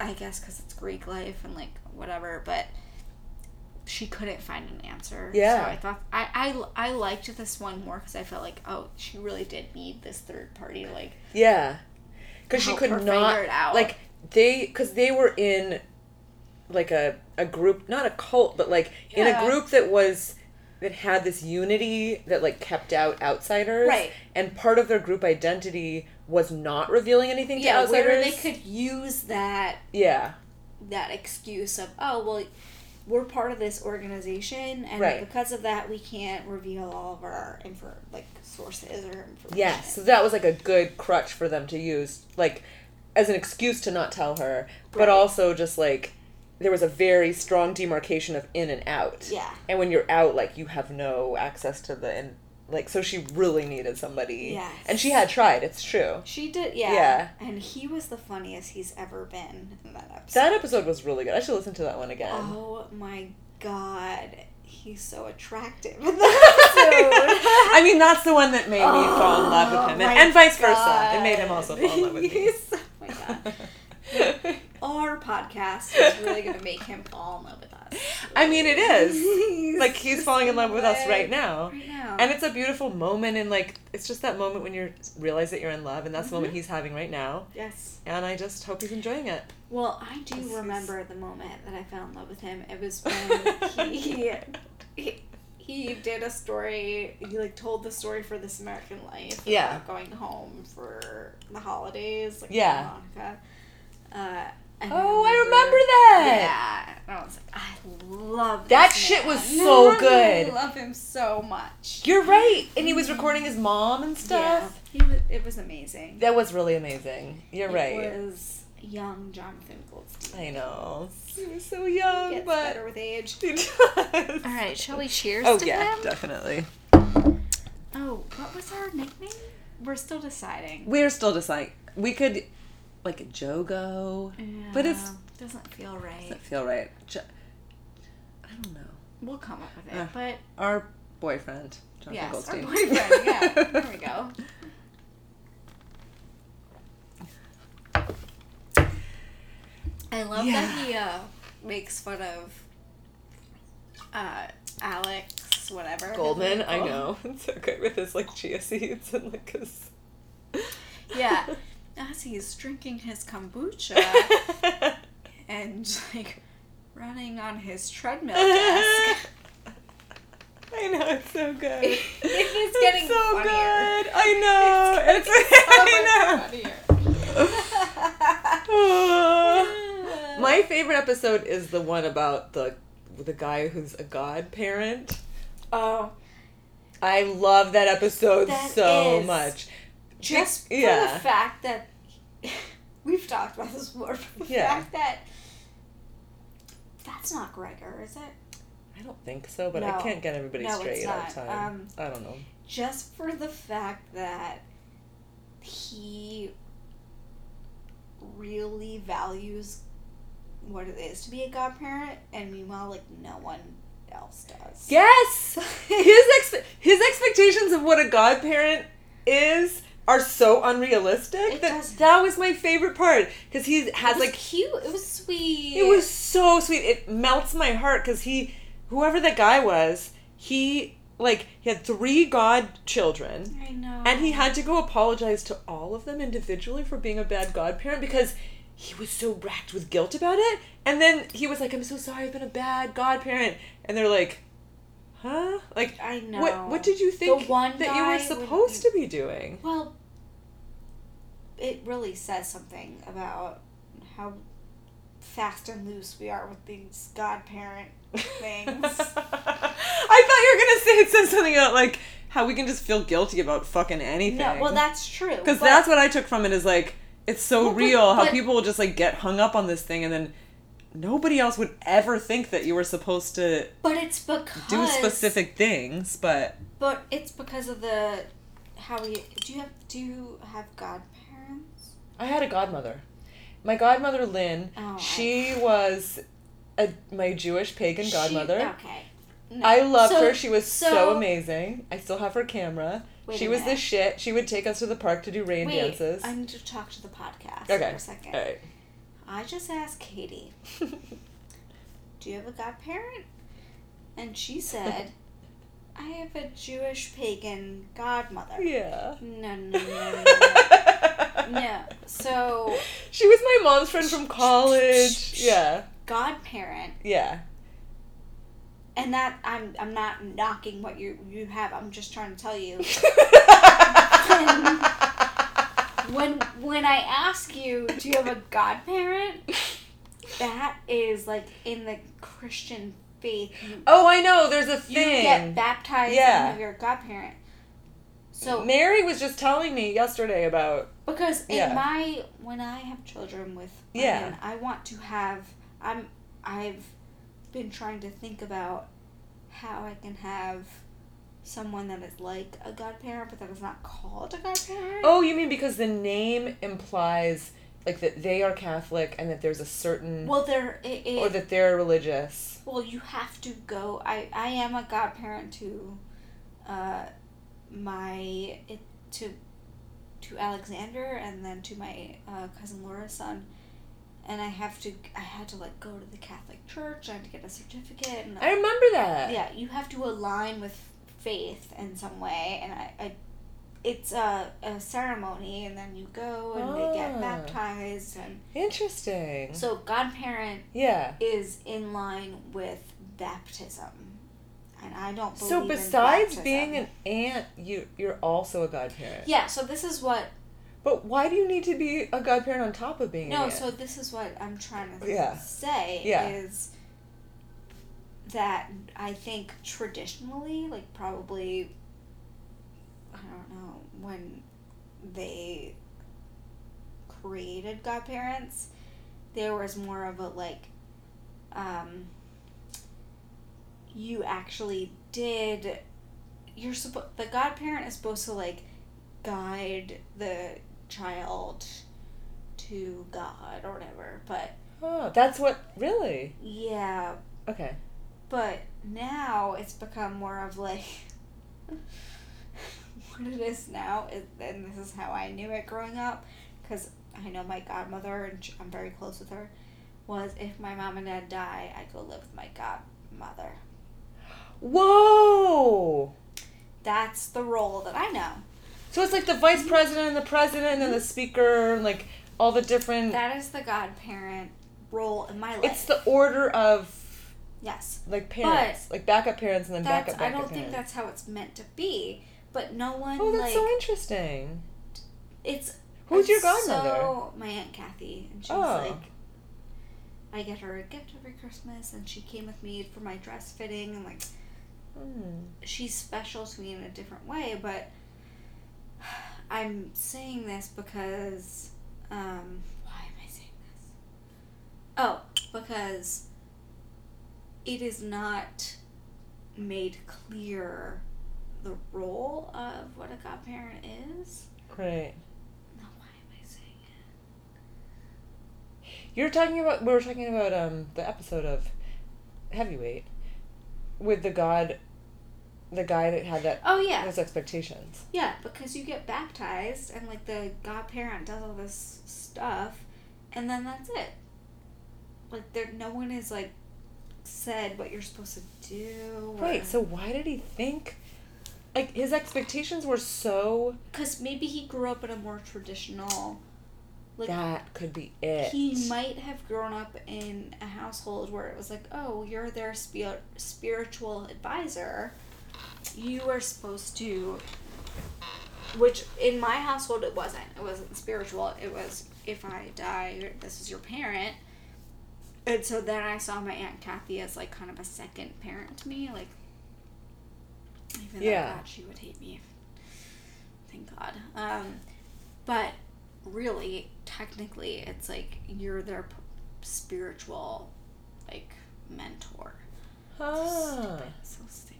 Speaker 3: I guess, because it's Greek life and like whatever, but. She couldn't find an answer.
Speaker 2: Yeah.
Speaker 3: So I thought I I, I liked this one more because I felt like oh she really did need this third party like
Speaker 2: Yeah. Because she could not
Speaker 3: it out.
Speaker 2: like they because they were in like a a group not a cult but like in a group that was that had this unity that like kept out outsiders
Speaker 3: Right.
Speaker 2: and part of their group identity was not revealing anything to outsiders
Speaker 3: where they could use that
Speaker 2: yeah
Speaker 3: that excuse of oh well we're part of this organization and
Speaker 2: Right.
Speaker 3: because of that we can't reveal all of our info like sources or information.
Speaker 2: yes so that was like a good crutch for them to use like as an excuse to not tell her but
Speaker 3: Right.
Speaker 2: also just like there was a very strong demarcation of in and out
Speaker 3: Yeah.
Speaker 2: and when you're out like you have no access to the and like so she really needed somebody
Speaker 3: Yeah.
Speaker 2: and she had tried it's true
Speaker 3: She did yeah.
Speaker 2: Yeah.
Speaker 3: And he was the funniest he's ever been in that episode.
Speaker 2: that episode was really good i should listen to that one again
Speaker 3: Oh my god. He's so attractive in (laughs) that
Speaker 2: i mean that's the one that made me fall in love with him and,
Speaker 3: Oh
Speaker 2: and vice versa it made him also fall in love with me (laughs)
Speaker 3: He's- oh my god. (laughs) Our podcast is really gonna make him fall in love with us.
Speaker 2: i mean it is (laughs) like he's falling in love with us right now
Speaker 3: Right now.
Speaker 2: and it's a beautiful moment and like it's just that moment when you realize that you're in love and that's the moment
Speaker 3: Mm-hmm.
Speaker 2: he's having right now
Speaker 3: yes.
Speaker 2: and i just hope he's enjoying it
Speaker 3: Well, I
Speaker 2: This is-
Speaker 3: do remember the moment that I fell in love with him. It was (laughs) when he, he he did a story. He like told the story for This American Life.
Speaker 2: Yeah.
Speaker 3: about going home for the holidays. Like
Speaker 2: Yeah.
Speaker 3: Hanukkah. Uh,
Speaker 2: oh i remember that
Speaker 3: Yeah, I was like, I love
Speaker 2: That shit
Speaker 3: man.
Speaker 2: was so good.
Speaker 3: I love him so much.
Speaker 2: you're right and he was recording his mom and stuff
Speaker 3: Yeah, he was. It was amazing.
Speaker 2: That was really amazing. You're right.
Speaker 3: It was young Jonathan Goldstein.
Speaker 2: I know. He was so young,
Speaker 3: Gets
Speaker 2: but
Speaker 3: better with age.
Speaker 2: he does.
Speaker 3: All right, shall we cheers
Speaker 2: Oh
Speaker 3: to
Speaker 2: yeah,
Speaker 3: him?
Speaker 2: definitely.
Speaker 3: Oh, what was our nickname? We're still deciding.
Speaker 2: We're still deciding. We could, like a Jogo. But it's-
Speaker 3: doesn't feel right.
Speaker 2: Doesn't feel right. Jo- I don't know.
Speaker 3: We'll come up with it.
Speaker 2: Uh,
Speaker 3: but
Speaker 2: Our boyfriend, Jonathan
Speaker 3: yes,
Speaker 2: Goldstein.
Speaker 3: our boyfriend. Yeah, there we go. (laughs) I love
Speaker 2: Yeah.
Speaker 3: that he uh, makes fun of uh, Alex, whatever.
Speaker 2: Goldman, I know. (laughs) It's so good with his like chia seeds and like his.
Speaker 3: Yeah, (laughs) as he's drinking his kombucha (laughs) and like running on his treadmill (laughs) desk.
Speaker 2: I know it's so good.
Speaker 3: It is getting
Speaker 2: it's so
Speaker 3: funnier.
Speaker 2: good. I know. It's,
Speaker 3: It's (laughs)
Speaker 2: I know.
Speaker 3: so much funnier.
Speaker 2: My favorite episode is the one about the the guy who's a godparent.
Speaker 3: Oh,
Speaker 2: I love that episode
Speaker 3: That
Speaker 2: so
Speaker 3: is-
Speaker 2: much.
Speaker 3: Just for
Speaker 2: yeah.
Speaker 3: the fact that (laughs) we've talked about this before. but The
Speaker 2: Yeah.
Speaker 3: fact that that's not Gregor, is it?
Speaker 2: I don't think so, but I can't get everybody
Speaker 3: No,
Speaker 2: straight all the time.
Speaker 3: Um,
Speaker 2: I don't know.
Speaker 3: Just for the fact that he really values what it is to be a godparent, and meanwhile, like no one else does.
Speaker 2: Yes, (laughs) his ex- his expectations of what a godparent is are so unrealistic.
Speaker 3: It
Speaker 2: that
Speaker 3: does-
Speaker 2: that was my favorite part because he
Speaker 3: It
Speaker 2: has
Speaker 3: was
Speaker 2: like
Speaker 3: cute. It was sweet.
Speaker 2: it was so sweet. It melts my heart because he, whoever that guy was, he like he had three godchildren.
Speaker 3: I know.
Speaker 2: And he had to go apologize to all of them individually for being a bad godparent because he was so racked with guilt about it. And then he was like, I'm so sorry, I've been a bad godparent. And they're like, huh? Like,
Speaker 3: I know.
Speaker 2: what, what did you think
Speaker 3: one
Speaker 2: that you were supposed to be doing?
Speaker 3: Well, it really says something about how fast and loose we are with these godparent things. (laughs)
Speaker 2: I thought you were going to say it says something about, like, how we can just feel guilty about fucking anything.
Speaker 3: no, well, that's true.
Speaker 2: Because that's what I took from it is like it's so
Speaker 3: Well, but-
Speaker 2: real how
Speaker 3: but-
Speaker 2: people will just like get hung up on this thing and then nobody else would ever think that you were supposed to
Speaker 3: But it's because
Speaker 2: do specific things, but
Speaker 3: But it's because of the how we do you have do you have godparents?
Speaker 2: I had a godmother. My godmother Lynn,
Speaker 3: Oh, I-
Speaker 2: she was a, my Jewish pagan
Speaker 3: She-
Speaker 2: godmother.
Speaker 3: okay. No.
Speaker 2: I loved
Speaker 3: So-
Speaker 2: her. She was so,
Speaker 3: so-
Speaker 2: amazing. I still have her camera. She was the shit. She would take us to the park to do rain
Speaker 3: Wait,
Speaker 2: dances.
Speaker 3: I need to talk to the podcast
Speaker 2: okay.
Speaker 3: for a second.
Speaker 2: All right.
Speaker 3: I just asked Katie, (laughs) "Do you have a godparent?" And she said, "I have a Jewish pagan godmother."
Speaker 2: yeah.
Speaker 3: No, no, no, no, no. (laughs) (laughs) no. So,
Speaker 2: She was my mom's friend from college. Yeah.
Speaker 3: godparent,
Speaker 2: Yeah.
Speaker 3: and that I'm I'm not knocking what you you have. I'm just trying to tell you (laughs) when when I ask you, do you have a godparent? That is like in the Christian faith. You,
Speaker 2: oh, I know. There's a thing.
Speaker 3: you get baptized
Speaker 2: Yeah.
Speaker 3: and you have your godparent. So
Speaker 2: Mary was just telling me yesterday about.
Speaker 3: because in
Speaker 2: Yeah.
Speaker 3: my when I have children with
Speaker 2: Yeah.
Speaker 3: I want to have I'm I've been trying to think about how I can have someone that is like a godparent but that is not called a godparent.
Speaker 2: Oh, you mean because the name implies like that they are Catholic and that there's a certain
Speaker 3: Well, there it, it
Speaker 2: or that they're religious.
Speaker 3: Well, you have to go. I I am a godparent to, uh, my it to, to Alexander and then to my uh, cousin Laura's son, and I have to. I had to like go to the Catholic Church. I had to get a certificate. And
Speaker 2: I remember that.
Speaker 3: yeah, you have to align with faith in some way, and I. I it's a, a ceremony, and then you go and they get
Speaker 2: Ah.
Speaker 3: baptized, and
Speaker 2: Interesting.
Speaker 3: so godparent
Speaker 2: yeah.
Speaker 3: is in line with baptism. And I don't believe
Speaker 2: So besides being an aunt, you you're also a godparent.
Speaker 3: Yeah, so this is what
Speaker 2: But why do you need to be a godparent on top of being
Speaker 3: no,
Speaker 2: an aunt?
Speaker 3: so this is what I'm trying to
Speaker 2: Yeah.
Speaker 3: say
Speaker 2: Yeah.
Speaker 3: is that I think traditionally, like probably I don't know, when they created godparents, there was more of a like um you actually did you're supposed the godparent is supposed to like guide the child to God or whatever. But
Speaker 2: Oh, that's what really.
Speaker 3: yeah,
Speaker 2: Okay.
Speaker 3: but now it's become more of like (laughs) what it is now. And this is how I knew it growing up, because I know my godmother and I'm very close with her. Was if my mom and dad die, I go live with my godmother.
Speaker 2: Whoa.
Speaker 3: That's the role that I know.
Speaker 2: So it's like the vice president and the president and the speaker, and like all the different.
Speaker 3: That is the godparent role in my life.
Speaker 2: it's the order of
Speaker 3: yes.
Speaker 2: like parents, like backup parents and then
Speaker 3: That's
Speaker 2: backup
Speaker 3: I
Speaker 2: backup
Speaker 3: don't think that's how it's meant to be. But no one
Speaker 2: Oh, that's
Speaker 3: like
Speaker 2: so interesting.
Speaker 3: it's
Speaker 2: Who's your godmother?
Speaker 3: So my aunt Kathy, and she's
Speaker 2: Oh.
Speaker 3: like, I get her a gift every Christmas, and she came with me for my dress fitting, and like
Speaker 2: Hmm.
Speaker 3: she's special to me in a different way. But (sighs) I'm saying this because um, why am I saying this? Oh, because it is not made clear the role of what a godparent is.
Speaker 2: Right.
Speaker 3: No, why am I saying it?
Speaker 2: You're talking about we were talking about um the episode of Heavyweight with the god the guy that had that
Speaker 3: Oh yeah,
Speaker 2: those expectations.
Speaker 3: yeah, because you get baptized and like the godparent does all this stuff, and then that's it. Like there, no one is like said what you're supposed to do.
Speaker 2: Right, so why did he think like his expectations were so
Speaker 3: because maybe he grew up in a more traditional. Like
Speaker 2: that could be it.
Speaker 3: he might have grown up in a household where it was like, oh, you're their spir- spiritual advisor. You are supposed to. Which in my household it wasn't. It wasn't spiritual. It was if I die, this is your parent. And so then I saw my aunt Kathy as like kind of a second parent to me, like. Even
Speaker 2: Yeah.
Speaker 3: though God, she would hate me. Thank God. Um, but really, technically, it's like you're their p- spiritual, like mentor.
Speaker 2: Huh.
Speaker 3: Stupid. So stupid.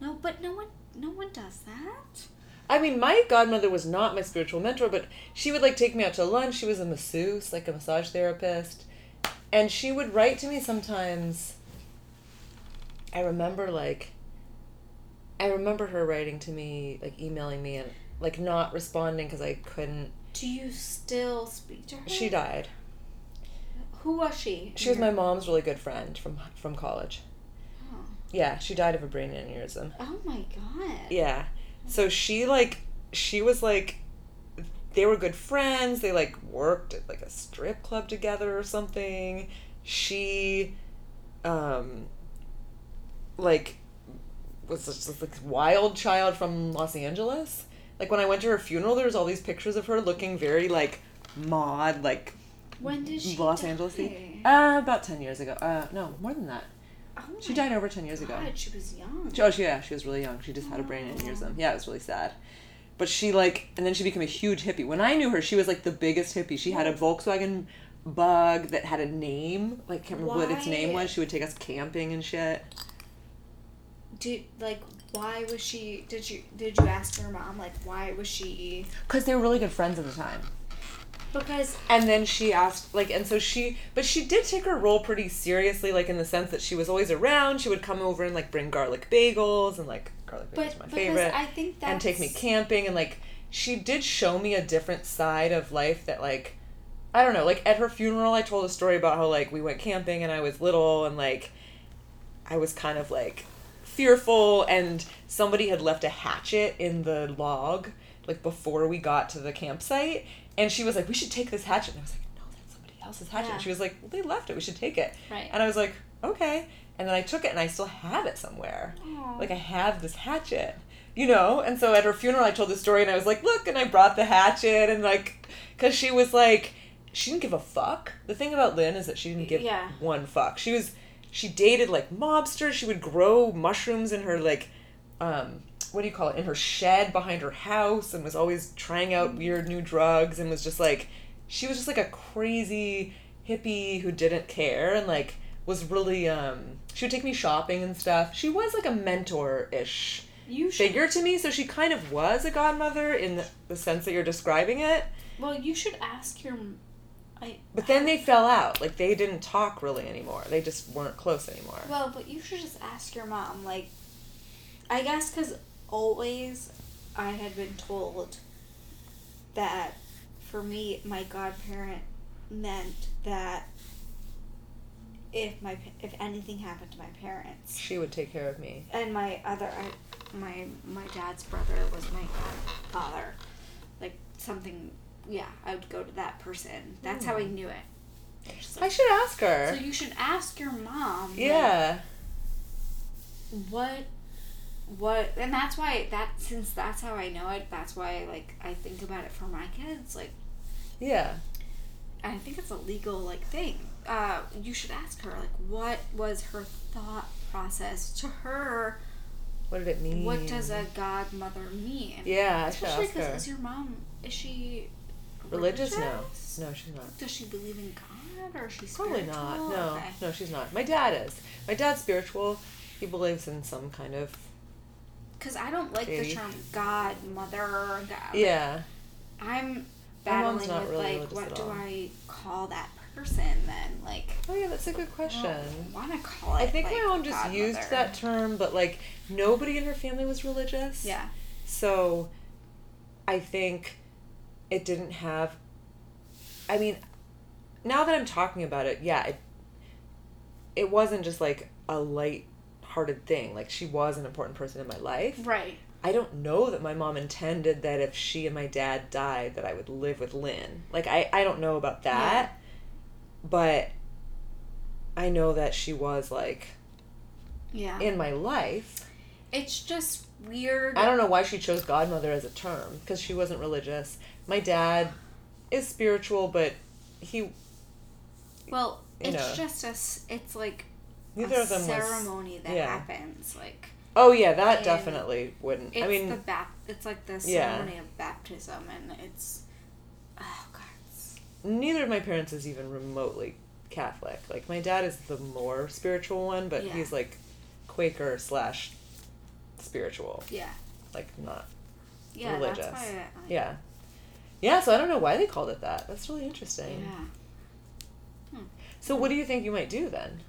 Speaker 3: No, but no one, no one does that.
Speaker 2: I mean, my godmother was not my spiritual mentor, but she would like take me out to lunch. She was a masseuse, like a massage therapist. And she would write to me sometimes. I remember like I remember her writing to me, like emailing me and like not responding because I couldn't.
Speaker 3: Do you still speak to her?
Speaker 2: She died.
Speaker 3: Who was she?
Speaker 2: She was my mom's really good friend from from college. Yeah, she died of a brain aneurysm.
Speaker 3: oh my god.
Speaker 2: Yeah. So she like she was like they were good friends. They like worked at like a strip club together or something. She um like was just this like wild child from Los Angeles. Like when I went to her funeral there was all these pictures of her looking very like mod like
Speaker 3: When did she
Speaker 2: Los? Angeles uh about 10 years ago. Uh no, more than that.
Speaker 3: Oh
Speaker 2: She died over 10 years ago.
Speaker 3: God, she was young.
Speaker 2: Oh, she, yeah, she was really young. She just had a brain aneurysm. Yeah, it was really sad. But she like, and then she became a huge hippie. When I knew her, she was like the biggest hippie. She had a Volkswagen Bug that had a name. Like, I can't remember what its name was. She would take us camping and shit.
Speaker 3: Did like why was she? Did you did you ask her mom like why was she?
Speaker 2: Cause they were really good friends at the time.
Speaker 3: Because
Speaker 2: And then she asked, like, and so she, but she did take her role pretty seriously, like in the sense that she was always around. She would come over and like bring garlic bagels and like garlic bagels
Speaker 3: but
Speaker 2: are my favorite.
Speaker 3: I think that's
Speaker 2: and take me camping and like she did show me a different side of life that like I don't know, like at her funeral I told a story about how like we went camping and I was little and like I was kind of like fearful and somebody had left a hatchet in the log like before we got to the campsite and she was like we should take this hatchet and I was like no that's somebody else's hatchet
Speaker 3: Yeah.
Speaker 2: and she was like well they left it we should take it
Speaker 3: Right.
Speaker 2: and I was like okay and then I took it and I still have it somewhere
Speaker 3: Aw.
Speaker 2: like I have this hatchet, you know. And so at her funeral, I told the story, and I was like, "Look," and I brought the hatchet, and like, cause she was like, she didn't give a fuck. The thing about Lynn is that she didn't give
Speaker 3: Yeah.
Speaker 2: one fuck. She was, she dated like mobsters. She would grow mushrooms in her like, um, what do you call it, in her shed behind her house, and was always trying out weird new drugs, and was just like, she was just like a crazy hippie who didn't care, and like was really um she would take me shopping and stuff. She was like a mentor ish
Speaker 3: you should
Speaker 2: figure to me, so she kind of was a godmother in the, the sense that you're describing it.
Speaker 3: well you should ask your. I
Speaker 2: But then they fell out. Like they didn't talk really anymore. They just weren't close anymore.
Speaker 3: Well, but you should just ask your mom. Like, I guess because always I had been told that for me, my godparent meant that if my if anything happened to my parents
Speaker 2: she would take care of me.
Speaker 3: and my other I, my my dad's brother was my godfather, like something. Yeah, I would go to that person. That's how I hmm. knew it. Just
Speaker 2: I should ask her.
Speaker 3: so you should ask your mom. like,
Speaker 2: yeah.
Speaker 3: what what and that's why that since that's how I know it, that's why like I think about it for my kids. Like
Speaker 2: Yeah.
Speaker 3: I think it's a legal like thing. Uh, you should ask her like what was her thought process to her.
Speaker 2: What did it mean?
Speaker 3: What does a godmother mean?
Speaker 2: Yeah,
Speaker 3: especially because is your mom is she
Speaker 2: religious? No,
Speaker 3: religious?
Speaker 2: no, she's not.
Speaker 3: Does she believe in God or is she
Speaker 2: Probably
Speaker 3: spiritual?
Speaker 2: not. No,
Speaker 3: Okay.
Speaker 2: no, she's not. My dad is. My dad's spiritual. He believes in some kind of
Speaker 3: Because I don't like the term godmother. God.
Speaker 2: yeah.
Speaker 3: I'm battling with
Speaker 2: really
Speaker 3: like what do. I call that person then? Like
Speaker 2: Oh yeah, that's a good question.
Speaker 3: want to call it.
Speaker 2: I think
Speaker 3: like,
Speaker 2: my mom just
Speaker 3: godmother.
Speaker 2: used that term, but like nobody in her family was religious.
Speaker 3: Yeah.
Speaker 2: So I think it didn't have I mean now that I'm talking about it, yeah, it it wasn't just like a light hearted thing. Like she was an important person in my life.
Speaker 3: Right.
Speaker 2: I don't know that my mom intended that if she and my dad died that I would live with Lynn. Like I, I don't know about that. But I know that she was like
Speaker 3: Yeah.
Speaker 2: in my life.
Speaker 3: it's just weird.
Speaker 2: I don't know why she chose godmother as a term because she wasn't religious. My dad is spiritual, but he
Speaker 3: well, it's
Speaker 2: know.
Speaker 3: just a. s- It's like
Speaker 2: neither
Speaker 3: a
Speaker 2: of them was.
Speaker 3: ceremony that
Speaker 2: yeah.
Speaker 3: happens. Like
Speaker 2: Oh yeah, that definitely wouldn't.
Speaker 3: it's
Speaker 2: I mean,
Speaker 3: the bap- It's like the
Speaker 2: Yeah.
Speaker 3: ceremony of baptism, and it's. Oh God. It's,
Speaker 2: neither of my parents is even remotely Catholic. Like my dad is the more spiritual one, but
Speaker 3: Yeah.
Speaker 2: he's like Quaker slash spiritual,
Speaker 3: yeah.
Speaker 2: like not
Speaker 3: Yeah.
Speaker 2: religious.
Speaker 3: I,
Speaker 2: yeah, yeah. So I don't know why they called it that. That's really interesting.
Speaker 3: Yeah. Hmm.
Speaker 2: So what do you think you might do then?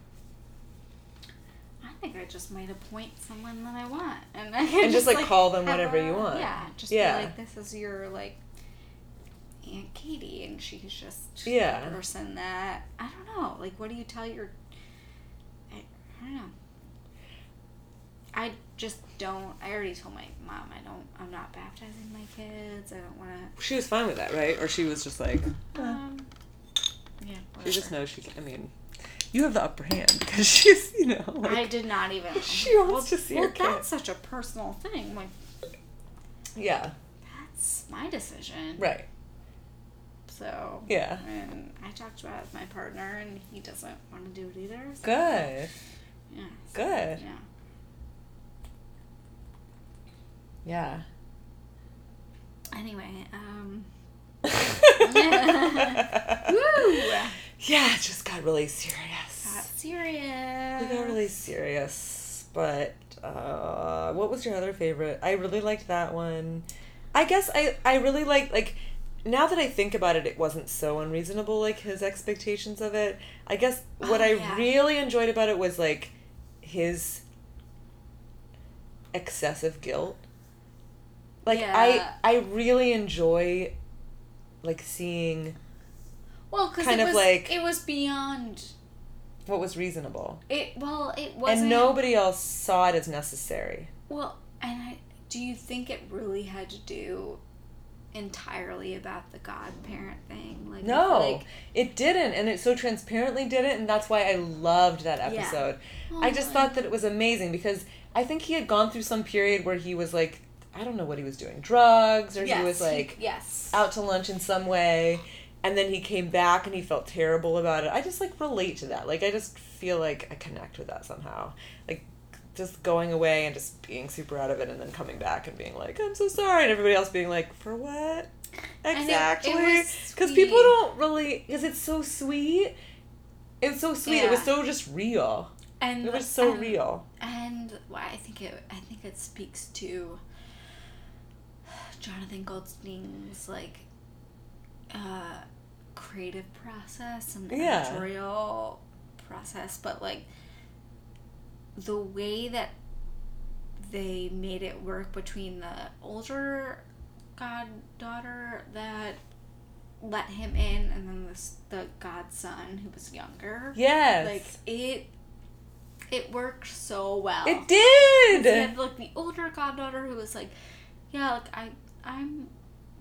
Speaker 3: I think I just might appoint someone that I want, and I (laughs) can
Speaker 2: And just, like, call them whatever
Speaker 3: a-
Speaker 2: you want.
Speaker 3: Yeah, just
Speaker 2: Yeah.
Speaker 3: be like, this is your like Aunt Katie, and she's just
Speaker 2: Yeah.
Speaker 3: the person that I don't know. Like, what do you tell your? I, I don't know. I just don't. I already told my mom I don't. I'm not baptizing my kids. I don't want to.
Speaker 2: She was fine with that, right? Or she was just like.
Speaker 3: Um, yeah.
Speaker 2: she just knows she. Can, I mean, you have the upper hand because she's, you know, like,
Speaker 3: I did not even. (laughs)
Speaker 2: She wants
Speaker 3: well,
Speaker 2: to see
Speaker 3: well,
Speaker 2: her kid.
Speaker 3: that's such a personal thing. Like,
Speaker 2: yeah,
Speaker 3: that's my decision.
Speaker 2: right,
Speaker 3: So
Speaker 2: yeah,
Speaker 3: and I talked about it with my partner, and he doesn't want to do it either. So,
Speaker 2: good,
Speaker 3: Yeah. so,
Speaker 2: good,
Speaker 3: Yeah.
Speaker 2: yeah.
Speaker 3: Anyway, um, (laughs) (laughs)
Speaker 2: Woo! Yeah, it just got really serious.
Speaker 3: got serious.
Speaker 2: We got really serious. But uh, what was your other favorite? I really liked that one. I guess I I really like like now that I think about it, it wasn't so unreasonable like his expectations of it. I guess what
Speaker 3: Oh,
Speaker 2: I really enjoyed about it was like his excessive guilt. Like
Speaker 3: Yeah.
Speaker 2: I I really enjoy like seeing
Speaker 3: Well, because
Speaker 2: kind
Speaker 3: it
Speaker 2: of
Speaker 3: was
Speaker 2: like-
Speaker 3: it was beyond
Speaker 2: what was reasonable.
Speaker 3: it. Well, it wasn't.
Speaker 2: and nobody else saw it as necessary.
Speaker 3: Well, and I do you think it really had to do entirely about the godparent thing? Like
Speaker 2: No,
Speaker 3: like,
Speaker 2: it didn't, and it so transparently didn't, and that's why I loved that
Speaker 3: Yeah.
Speaker 2: episode. Oh I just
Speaker 3: Oh,
Speaker 2: thought that it was amazing because I think he had gone through some period where he was like, I don't know what he was doing, drugs, or
Speaker 3: yes,
Speaker 2: he was like
Speaker 3: yes,
Speaker 2: out to lunch in some way, and then he came back and he felt terrible about it. I just like relate to that. Like I just feel like I connect with that somehow. Like just going away and just being super out of it, and then coming back and being like, I'm so sorry, and everybody else being like, for what?
Speaker 3: And it- it
Speaker 2: Exactly. Because people don't really, because it's so sweet. It's so sweet. It was so just real.
Speaker 3: and
Speaker 2: It was so
Speaker 3: and-
Speaker 2: real.
Speaker 3: And well, I think it I think it speaks to Jonathan Goldstein's like uh creative process and
Speaker 2: Yeah.
Speaker 3: editorial process, but like the way that they made it work between the older goddaughter that let him in and then this the godson who was younger.
Speaker 2: Yes.
Speaker 3: Like it it worked so well.
Speaker 2: It did.
Speaker 3: had like the older goddaughter who was like, yeah, like I, I'm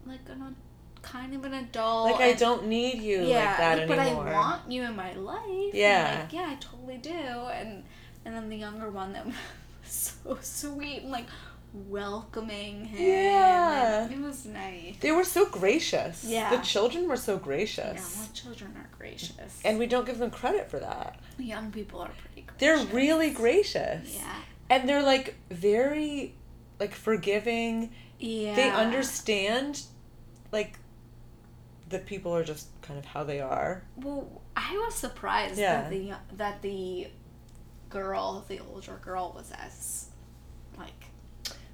Speaker 3: like an kind of an adult.
Speaker 2: Like I don't need you
Speaker 3: yeah,
Speaker 2: like that
Speaker 3: like, but. I want you in my life.
Speaker 2: Yeah.
Speaker 3: like, yeah, I totally do. And and then the younger one that (laughs) was so sweet and like welcoming him.
Speaker 2: Yeah.
Speaker 3: It was nice.
Speaker 2: They were so gracious.
Speaker 3: Yeah.
Speaker 2: The children were so gracious.
Speaker 3: Yeah, well, children are gracious.
Speaker 2: And we don't give them credit for that.
Speaker 3: young people are pretty gracious.
Speaker 2: They're really gracious.
Speaker 3: Yeah.
Speaker 2: And they're like very like forgiving.
Speaker 3: Yeah.
Speaker 2: They understand like that people are just kind of how they are.
Speaker 3: Well, I was surprised
Speaker 2: Yeah.
Speaker 3: that the that the girl, the older girl, was as like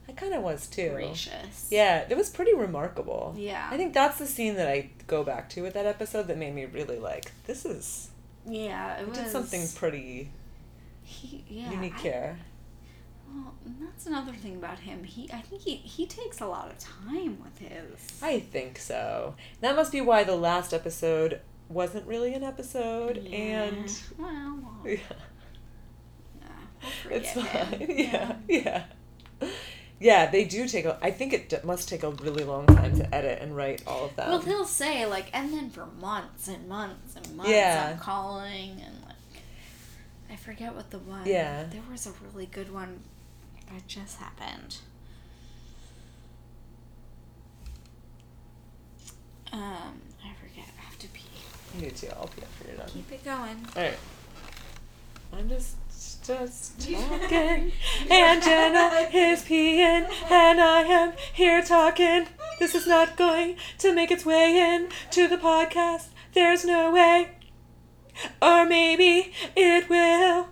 Speaker 2: I kind of was too.
Speaker 3: gracious.
Speaker 2: Yeah, it was pretty remarkable.
Speaker 3: Yeah.
Speaker 2: I think that's the scene that I go back to with that episode that made me really like this is
Speaker 3: Yeah, it
Speaker 2: it
Speaker 3: was
Speaker 2: did something pretty
Speaker 3: He, yeah,
Speaker 2: unique
Speaker 3: I-
Speaker 2: here.
Speaker 3: Well, that's another thing about him. He, I think he, he takes a lot of time with his.
Speaker 2: I think so. That must be why the last episode wasn't really an episode and
Speaker 3: well, well (laughs)
Speaker 2: yeah,
Speaker 3: we'll
Speaker 2: it's fine. (laughs) Yeah, yeah. Yeah, they do take a I think it d- must take a really long time to edit and write all of that.
Speaker 3: Well, he'll say like, and then for months and months and months,
Speaker 2: Yeah.
Speaker 3: I'm calling and like, I forget what the one.
Speaker 2: Yeah.
Speaker 3: There was a really good one that just happened. Um, I forget. I have to pee.
Speaker 2: Me too. I'll pee after you're done.
Speaker 3: Keep it going.
Speaker 2: All right. I'm just just (laughs) talking, (laughs) (laughs) and Jenna is peeing, and I am here talking. This is not going to make its way in to the podcast. There's no way, or maybe it will.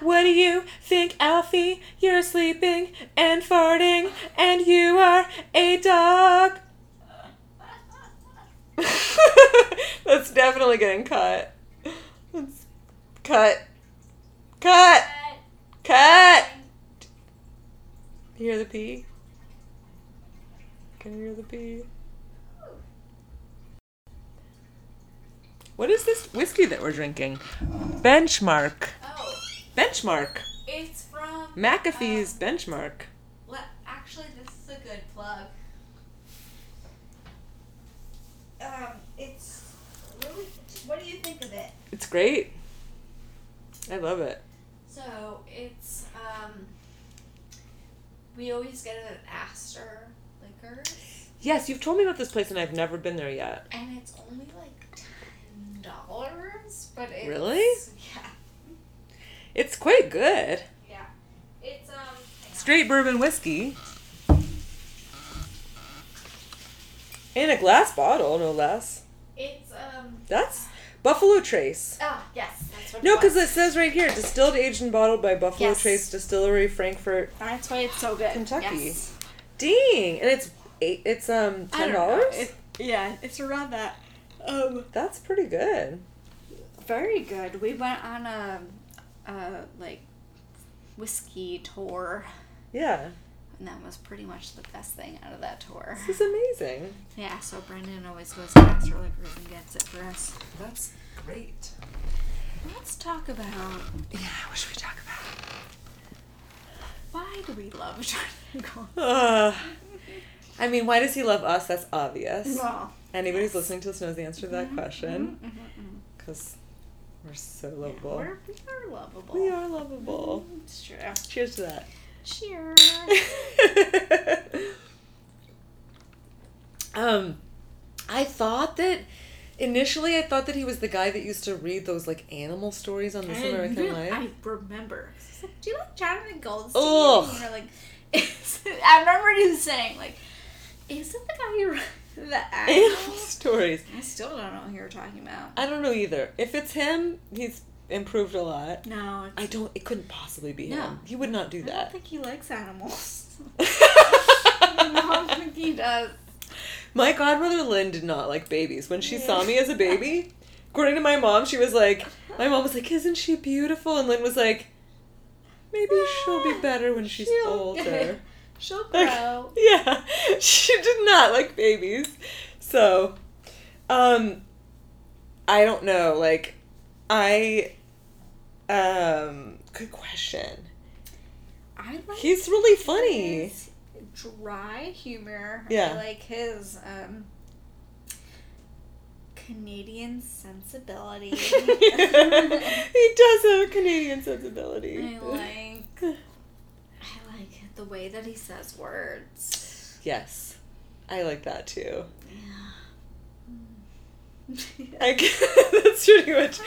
Speaker 2: What do you think, Alfie? You're sleeping and farting, and you are a dog. (laughs) That's definitely getting cut. That's cut. Cut. Cut. You hear the pee? Can you hear the pee? What is this whiskey that we're drinking? Benchmark. Benchmark.
Speaker 3: it's from
Speaker 2: McAfee's
Speaker 3: um,
Speaker 2: Benchmark.
Speaker 3: Le- actually, this is a good plug. Um, it's really. What do you think of it?
Speaker 2: It's great. I love it.
Speaker 3: So it's um. We always get it at Astor Liquors,
Speaker 2: Yes, you've told me about this place and I've never been there yet.
Speaker 3: and it's only like ten dollars, but it's
Speaker 2: Really?
Speaker 3: Yeah,
Speaker 2: It's quite good.
Speaker 3: yeah. It's um.
Speaker 2: Straight bourbon whiskey. In a glass bottle, no less.
Speaker 3: It's um.
Speaker 2: That's Buffalo Trace.
Speaker 3: Ah, yes, that's what.
Speaker 2: No, because it says right here, distilled, aged, and bottled by Buffalo
Speaker 3: Yes.
Speaker 2: Trace Distillery, Frankfort.
Speaker 3: That's why it's so good.
Speaker 2: Kentucky.
Speaker 3: Yes.
Speaker 2: Dang, and it's eight. It's um ten dollars.
Speaker 3: It- yeah, it's around that. Um,
Speaker 2: That's pretty good.
Speaker 3: very good. We went on a, a like, whiskey tour,
Speaker 2: Yeah,
Speaker 3: and that was pretty much the best thing out of that tour.
Speaker 2: this is amazing.
Speaker 3: Yeah, so Brendan always goes to Astor Liquors and gets it for us.
Speaker 2: That's great.
Speaker 3: Let's talk about
Speaker 2: Yeah, what should we talk about?
Speaker 3: why do we love (laughs) Jordan
Speaker 2: Uh, I mean, why does he love us? That's obvious.
Speaker 3: Well,
Speaker 2: Anybody who's listening to us knows the answer to that question.
Speaker 3: mm-hmm.
Speaker 2: Because we're so
Speaker 3: yeah,
Speaker 2: lovable.
Speaker 3: we're, we are lovable.
Speaker 2: we are lovable.
Speaker 3: It's true.
Speaker 2: Cheers to that.
Speaker 3: Cheers. (laughs)
Speaker 2: um, I thought that initially I thought that he was the guy that used to read those like animal stories on This
Speaker 3: I
Speaker 2: American
Speaker 3: really-
Speaker 2: Life.
Speaker 3: I remember. Like, Do you like Jonathan Goldstein?
Speaker 2: Ugh.
Speaker 3: And you're like, (laughs) I remember you saying like, is it the guy who the (laughs)
Speaker 2: Animal
Speaker 3: animals?
Speaker 2: stories.
Speaker 3: I still don't know who you're talking about.
Speaker 2: I don't know either. If it's him, he's improved a lot.
Speaker 3: No, it's,
Speaker 2: I don't. It couldn't possibly be
Speaker 3: No.
Speaker 2: him. He would not do that.
Speaker 3: I don't think he likes animals. (laughs) I don't think he does.
Speaker 2: My godmother Lynn did not like babies. When she saw me as a baby, according to my mom, she was like, my mom was like, "Isn't she beautiful?" And Lynn was like, "Maybe she'll be (laughs) better when she's older."
Speaker 3: She'll
Speaker 2: Like,
Speaker 3: grow. (laughs)
Speaker 2: yeah, she did not like babies. So, um, I don't know. Like, I, um, good question.
Speaker 3: I like
Speaker 2: He's really funny.
Speaker 3: his dry humor.
Speaker 2: Yeah.
Speaker 3: I like his um Canadian sensibility. (laughs)
Speaker 2: he does have a Canadian sensibility.
Speaker 3: I like (laughs) the way that he says words.
Speaker 2: Yes. I like that too. I get, (laughs) that's pretty much.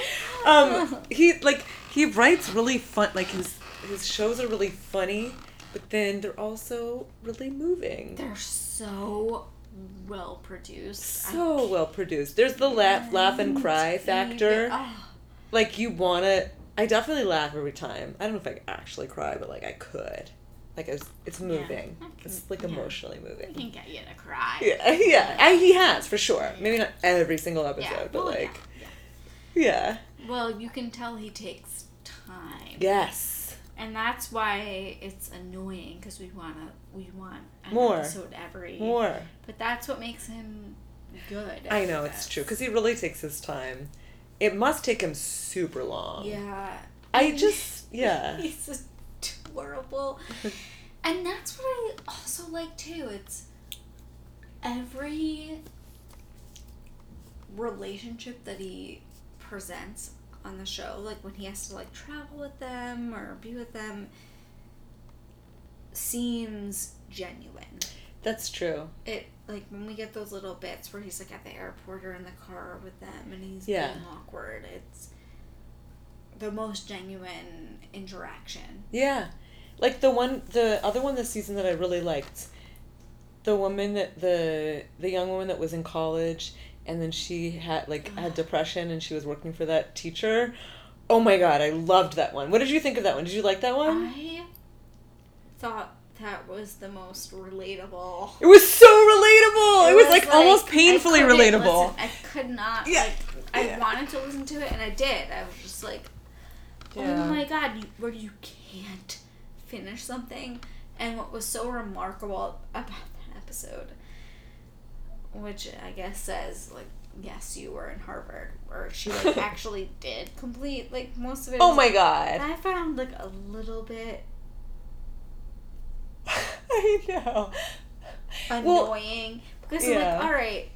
Speaker 2: Um, (laughs) he like he writes really fun. Like his his shows are really funny, but then they're also really moving.
Speaker 3: They're so well produced.
Speaker 2: so well produced. There's the laugh, laugh and cry factor.
Speaker 3: Oh,
Speaker 2: Like you wanna. I definitely laugh every time. I don't know if I actually cry, but like I could. Like it's it's moving.
Speaker 3: I can-
Speaker 2: It's like
Speaker 3: yeah.
Speaker 2: emotionally
Speaker 3: I
Speaker 2: moving.
Speaker 3: can get you to cry.
Speaker 2: Yeah, (laughs) yeah. I, he has for sure. Maybe not every single episode,
Speaker 3: Yeah,
Speaker 2: but
Speaker 3: well,
Speaker 2: like
Speaker 3: yeah, yeah.
Speaker 2: yeah.
Speaker 3: Well, you can tell he takes time.
Speaker 2: Yes.
Speaker 3: And that's why it's annoying because we wanna we want an
Speaker 2: More.
Speaker 3: episode every
Speaker 2: More.
Speaker 3: But that's what makes him good.
Speaker 2: I know it's true because he really takes his time. It must take him super long.
Speaker 3: Yeah.
Speaker 2: I
Speaker 3: And
Speaker 2: just (laughs) yeah.
Speaker 3: He's adorable. (laughs) and that's what I also like too. It's every relationship that he presents on the show, like when he has to like travel with them or be with them, seems genuine.
Speaker 2: That's true.
Speaker 3: It like when we get those little bits where he's like at the airport or in the car with them and he's
Speaker 2: Yeah.
Speaker 3: being awkward. It's the most genuine interaction.
Speaker 2: Yeah. Like the one the other one this season that I really liked. The woman that the the young woman that was in college and then she had like had depression and she was working for that teacher. Oh my god, I loved that one. What did you think of that one? Did you like that one?
Speaker 3: I thought that was the most relatable.
Speaker 2: It was so relatable. It, was, like, almost painfully
Speaker 3: couldn't
Speaker 2: relatable.
Speaker 3: listen- I could not
Speaker 2: Yeah.
Speaker 3: like I wanted to listen to it and I did. I was just like oh
Speaker 2: Yeah.
Speaker 3: Oh my god, you, where you can't finish something. And what was so remarkable about that episode, which I guess says like, yes, you were in Harvard, where she like (laughs) actually did complete like most of it.
Speaker 2: Oh my
Speaker 3: And
Speaker 2: god.
Speaker 3: I found like a little bit (laughs)
Speaker 2: I know. Well,
Speaker 3: annoying because I'm
Speaker 2: yeah.
Speaker 3: like, all right,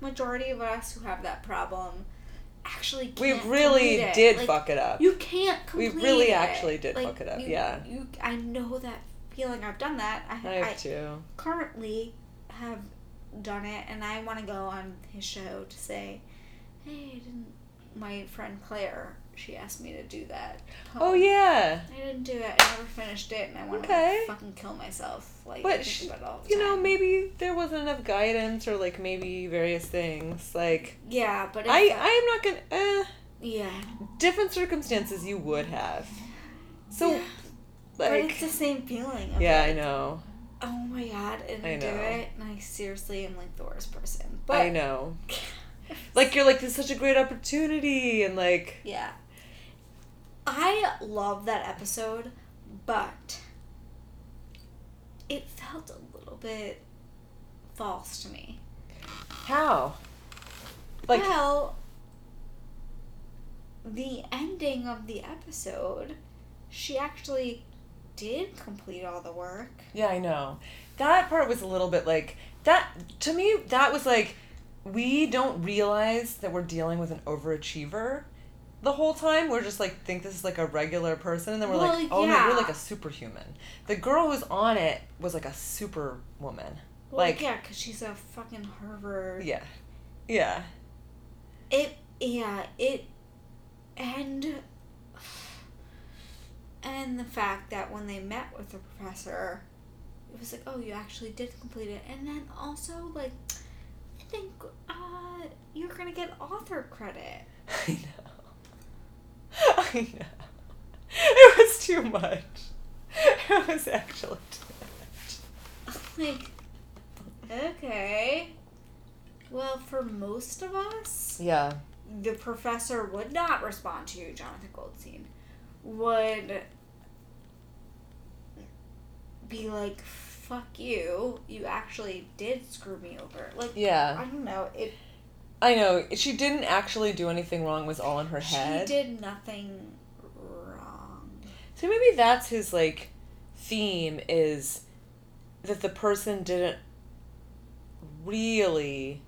Speaker 3: majority of us who have that problem actually
Speaker 2: we really did
Speaker 3: Like,
Speaker 2: fuck it up.
Speaker 3: You can't
Speaker 2: We really
Speaker 3: it.
Speaker 2: actually did
Speaker 3: Like,
Speaker 2: fuck it up,
Speaker 3: you-
Speaker 2: yeah.
Speaker 3: You, I know that feeling. I've done that. I,
Speaker 2: I
Speaker 3: I,
Speaker 2: have to.
Speaker 3: currently have done it, and I want to go on his show to say, "Hey, I didn't." My friend Claire, she asked me to do that.
Speaker 2: Oh
Speaker 3: poem.
Speaker 2: yeah.
Speaker 3: I didn't do it. I never finished it, and I want to fucking kill myself. Like,
Speaker 2: But sh-
Speaker 3: about it all the
Speaker 2: You know, maybe there wasn't enough guidance or like maybe various things. Like
Speaker 3: Yeah, but
Speaker 2: I
Speaker 3: that-
Speaker 2: I am not gonna eh,
Speaker 3: yeah,
Speaker 2: different circumstances you would have. So
Speaker 3: Yeah. but it's the same feeling.
Speaker 2: Yeah, I know.
Speaker 3: Oh my god, and I,
Speaker 2: I
Speaker 3: do it, and I seriously am like the worst person. But
Speaker 2: I know. (laughs) Like you're like this is such a great opportunity and like
Speaker 3: Yeah. I love that episode, but it felt a little bit false to me.
Speaker 2: how? Like
Speaker 3: well, the ending of the episode, she actually did complete all the work.
Speaker 2: Yeah, I know. That part was a little bit like that to me that was like we don't realize that we're dealing with an overachiever the whole time. We're just like think this is like a regular person and then we're
Speaker 3: Well,
Speaker 2: like, "Oh no,
Speaker 3: yeah.
Speaker 2: you're like a superhuman." The girl who's on it was like a superwoman.
Speaker 3: Well,
Speaker 2: Like
Speaker 3: yeah, because she's a fucking Harvard.
Speaker 2: yeah. Yeah.
Speaker 3: It yeah it and and the fact that when they met with the professor, it was like, oh, you actually did complete it, and then also like, I think uh, you're gonna get author credit. (laughs)
Speaker 2: I know. Know. It was too much. It was actually too much. (laughs)
Speaker 3: like, okay. Well, for most of us,
Speaker 2: Yeah.
Speaker 3: the professor would not respond to you, Jonathan Goldstein. Would be like, fuck you. You actually did screw me over. Like,
Speaker 2: Yeah.
Speaker 3: I don't know. It.
Speaker 2: I know. She didn't actually do anything wrong. Was all in her head.
Speaker 3: She did nothing wrong.
Speaker 2: So maybe that's his like theme is that the person didn't really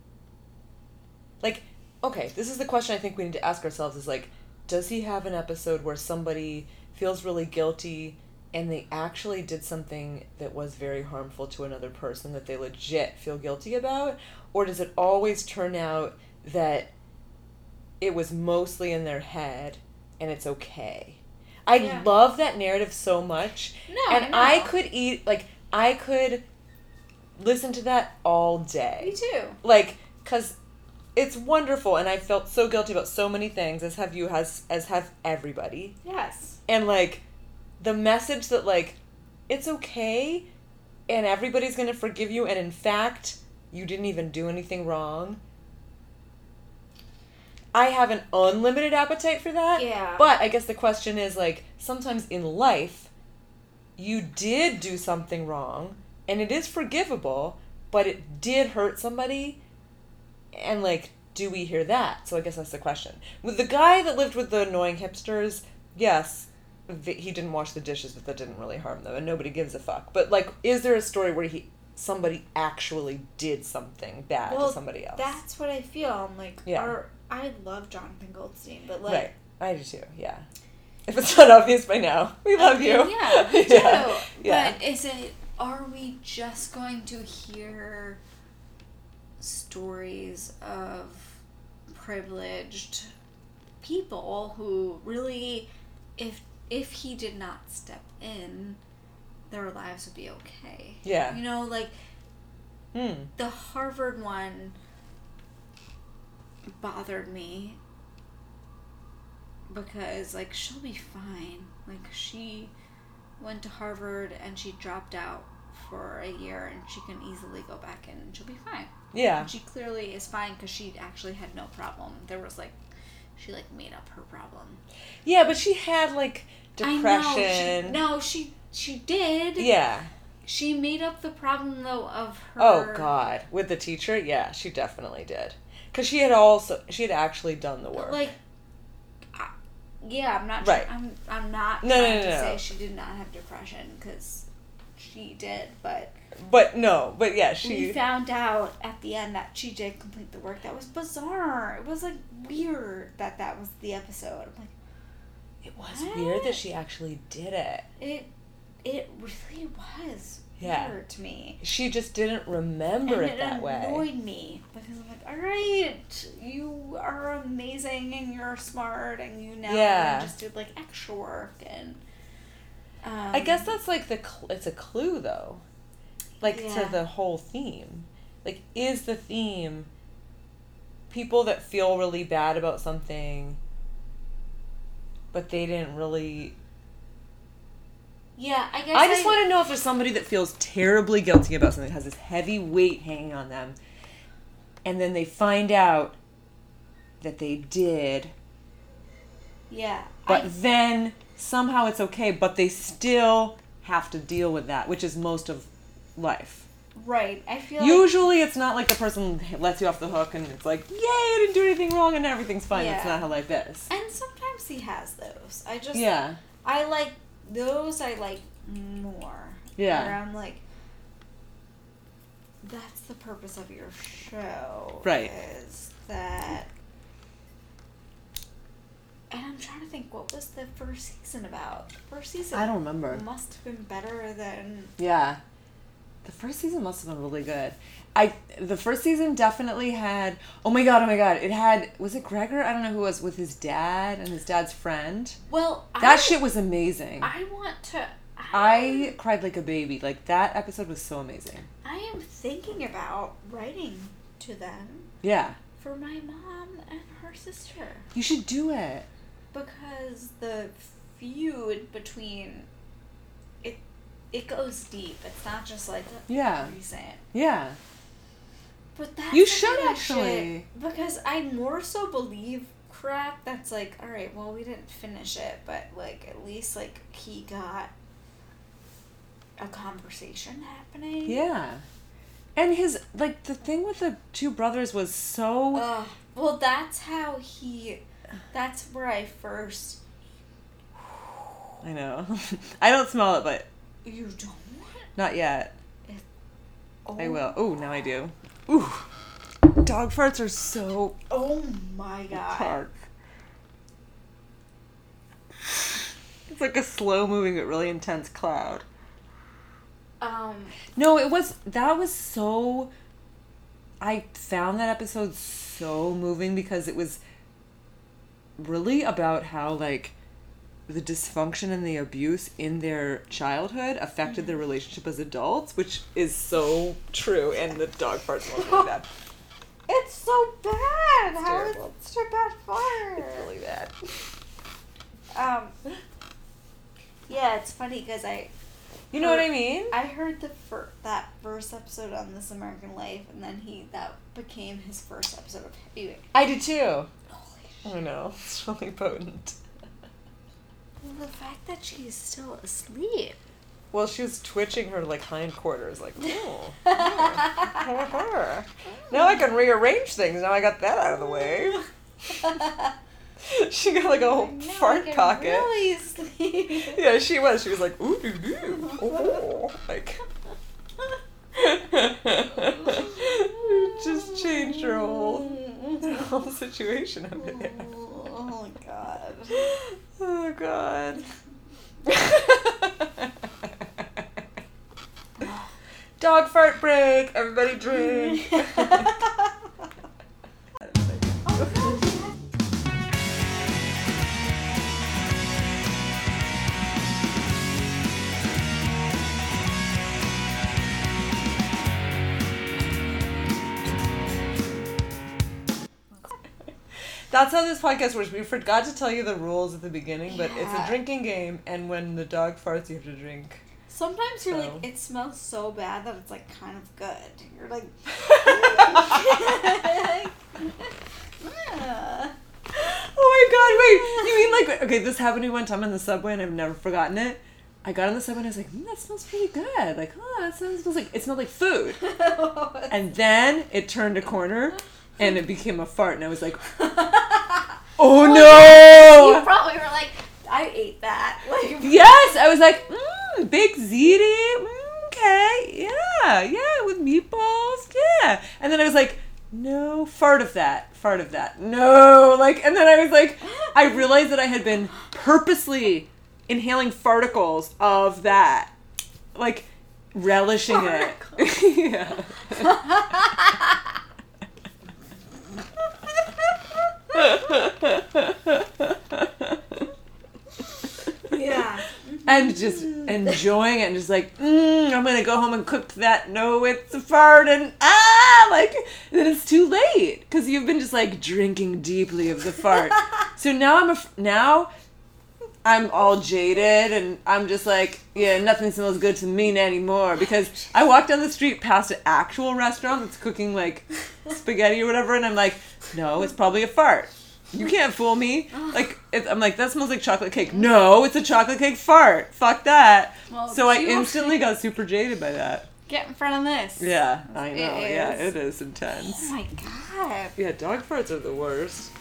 Speaker 2: like okay, this is the question I think we need to ask ourselves is like does he have an episode where somebody feels really guilty and they actually did something that was very harmful to another person that they legit feel guilty about? Or does it always turn out that it was mostly in their head and it's okay? I
Speaker 4: Yeah.
Speaker 2: love that narrative so much.
Speaker 4: No,
Speaker 2: and
Speaker 4: I
Speaker 2: I could eat, like, I could listen to that all day
Speaker 4: Me too.
Speaker 2: like because it's wonderful and i felt so guilty about so many things as have you has as have everybody
Speaker 4: Yes.
Speaker 2: and like the message that like it's okay and everybody's gonna forgive you and in fact you didn't even do anything wrong. I have an unlimited appetite for that
Speaker 4: Yeah.
Speaker 2: but i guess the question is like sometimes in life you did do something wrong and it is forgivable but it did hurt somebody and like do we hear that? So i guess that's the question. With the guy that lived with the annoying hipsters yes he didn't wash the dishes but that didn't really harm them and nobody gives a fuck. But like is there a story where he somebody actually did something bad
Speaker 4: Well,
Speaker 2: to somebody else
Speaker 4: That's what I feel. I'm like,
Speaker 2: Yeah.
Speaker 4: our, I love Jonathan Goldstein, but like,
Speaker 2: right i do too yeah if it's not obvious by now we love you
Speaker 4: Yeah, (laughs) too.
Speaker 2: yeah. yeah.
Speaker 3: But is it? Are we just going to hear stories of privileged people who really, if if he did not step in, their lives would be okay.
Speaker 2: Yeah.
Speaker 3: You know, like
Speaker 2: Hmm.
Speaker 3: the Harvard one bothered me because like she'll be fine. Like she went to Harvard and she dropped out for a year and she can easily go back in and she'll be fine.
Speaker 2: yeah
Speaker 3: And she clearly is fine because she actually had no problem. There was like she like made up her problem.
Speaker 2: yeah but she had like
Speaker 3: I
Speaker 2: depression
Speaker 3: know. She, no, she she did.
Speaker 2: yeah
Speaker 3: She made up the problem though of her.
Speaker 2: Oh God, with the teacher, yeah, she definitely did. Cause she had also she had actually done the work.
Speaker 3: Like, I- yeah, I'm not.
Speaker 2: Right.
Speaker 3: I'm. I'm not
Speaker 2: No, no,
Speaker 3: trying
Speaker 2: no,
Speaker 3: to
Speaker 2: no.
Speaker 3: say she did not have depression because she did, but
Speaker 2: but no, but yeah,
Speaker 3: we
Speaker 2: she.
Speaker 3: found out at the end that she did complete the work. That was bizarre. It was like weird that that was the episode. I'm like,
Speaker 2: It was weird that she actually did it.
Speaker 3: it. It really was
Speaker 2: Yeah.
Speaker 3: weird to me.
Speaker 2: She just didn't remember it
Speaker 3: it
Speaker 2: that way.
Speaker 3: It annoyed me because I'm like, all right, you are amazing and you're smart and you know
Speaker 2: Yeah.
Speaker 3: and just did like extra work and. Um,
Speaker 2: I guess that's like the cl- it's a clue though, like
Speaker 3: Yeah.
Speaker 2: to the whole theme. Like, is the theme people that feel really bad about something, but they didn't really
Speaker 3: Yeah, I guess.
Speaker 2: I just want to know if there's somebody that feels terribly guilty about something, that has this heavy weight hanging on them, and then they find out that they did,
Speaker 3: Yeah,
Speaker 2: but
Speaker 3: I,
Speaker 2: then somehow it's okay, but they still have to deal with that, which is most of life.
Speaker 3: right. I feel like
Speaker 2: Usually, it's not like the person lets you off the hook and it's like, yay, I didn't do anything wrong and everything's fine. That's not how life is.
Speaker 3: and sometimes he has those. I just
Speaker 2: Yeah.
Speaker 3: I like those. I like more.
Speaker 2: Yeah.
Speaker 3: Where I'm like, that's the purpose of your show,
Speaker 2: Right.
Speaker 3: Is that. And I'm trying to think, what was the first season about? The first season
Speaker 2: I don't remember.
Speaker 3: must have been better than
Speaker 2: Yeah. The first season must have been really good. I the first season definitely had oh my god, oh my god. It had was it Gregor? I don't know who it was with his dad and his dad's friend.
Speaker 3: well.
Speaker 2: That
Speaker 3: I,
Speaker 2: shit was amazing.
Speaker 3: I want to.
Speaker 2: I cried like a baby. Like that episode was so amazing.
Speaker 3: I am thinking about writing to them
Speaker 2: Yeah.
Speaker 3: for my mom and her sister
Speaker 2: You should do it.
Speaker 3: because the feud between it it goes deep. It's not just like
Speaker 2: Yeah.
Speaker 3: recent.
Speaker 2: Yeah.
Speaker 3: But that's
Speaker 2: You should actually.
Speaker 3: shit- because I more so believe crap that's like, all right, well we didn't finish it, but like at least like he got a conversation happening.
Speaker 2: Yeah. And his like the thing with the two brothers was so
Speaker 3: well, that's how he. That's where I first. (sighs)
Speaker 2: I know. (laughs) I don't smell it, but
Speaker 3: You don't.
Speaker 2: not yet.
Speaker 3: Oh,
Speaker 2: I will. Oh, now I do. Ooh. Dog farts are so
Speaker 3: Oh my god.
Speaker 2: dark. It's like a slow moving but really intense cloud.
Speaker 3: Um,
Speaker 2: No, it was that was so I found that episode so moving because it was really about how like the dysfunction and the abuse in their childhood affected their relationship as adults, which is so true and the dog farts won't do that.
Speaker 3: it's so bad.
Speaker 2: How it's
Speaker 3: How is
Speaker 2: terrible.
Speaker 3: it such a bad fart?
Speaker 2: It's really bad. (laughs)
Speaker 3: Um, yeah, it's funny because I
Speaker 2: You know what I mean?
Speaker 3: I heard the fir- that first episode on This American Life, and then he that became his first episode of Heavyweight.
Speaker 2: I did too.
Speaker 3: Holy
Speaker 2: I know. It's really potent.
Speaker 3: Well, the fact that she's still asleep.
Speaker 2: Well, she was twitching her like hindquarters, like, (laughs) oh. oh. (laughs) now I can rearrange things. Now I got that out of the way. (laughs) she got like a whole
Speaker 3: Now
Speaker 2: fart pocket.
Speaker 3: Really sleep.
Speaker 2: Yeah, she was. She was like, ooh, doo, doo. Oh, like. Just changed her whole, whole situation.
Speaker 3: Oh my god.
Speaker 2: Oh god. (laughs) Dog fart break. Everybody drink. (laughs) That's how this podcast works. We forgot to tell you the rules at the beginning, but it's a
Speaker 3: Yeah.
Speaker 2: drinking game, and when the dog farts, you have to drink.
Speaker 3: Sometimes you're
Speaker 2: So.
Speaker 3: like, it smells so bad that it's like kind of good. You're like. (laughs) (laughs)
Speaker 2: Oh my god, wait. You mean like okay, this happened to me one time on the subway and I've never forgotten it. I got on the subway and I was like, mm, that smells pretty good. Like, oh, that sounds smells like it smelled like food. (laughs) And then it turned a corner and it became a fart and I was like, oh
Speaker 3: you
Speaker 2: no!
Speaker 3: You probably were like, I ate that. (laughs) Like,
Speaker 2: Yes, I was like, mm, big ziti, mm, okay, yeah, yeah, with meatballs, yeah. And then I was like, no, fart of that, fart of that, no, like, and then I was like, I realized that I had been purposely inhaling farticles of that, like, relishing it. (laughs) yeah. (laughs)
Speaker 3: yeah.
Speaker 2: and just enjoying it and just like mm, i'm gonna go home and cook that no it's a fart and ah like then it's too late because you've been just like drinking deeply of the fart (laughs) so now i'm a now i'm all jaded and i'm just like yeah nothing smells good to me anymore because i walk down the street past an actual restaurant that's cooking like (laughs) spaghetti or whatever and i'm like no it's probably a fart you can't fool me. Like I'm like that smells like chocolate cake. No, it's a chocolate cake fart. Fuck that.
Speaker 3: Well,
Speaker 2: so I instantly (laughs) got super jaded by that.
Speaker 3: Get in front of this.
Speaker 2: Yeah, I know.
Speaker 3: It
Speaker 2: Yeah, it is intense.
Speaker 3: Oh my god.
Speaker 2: Yeah, dog farts are the worst.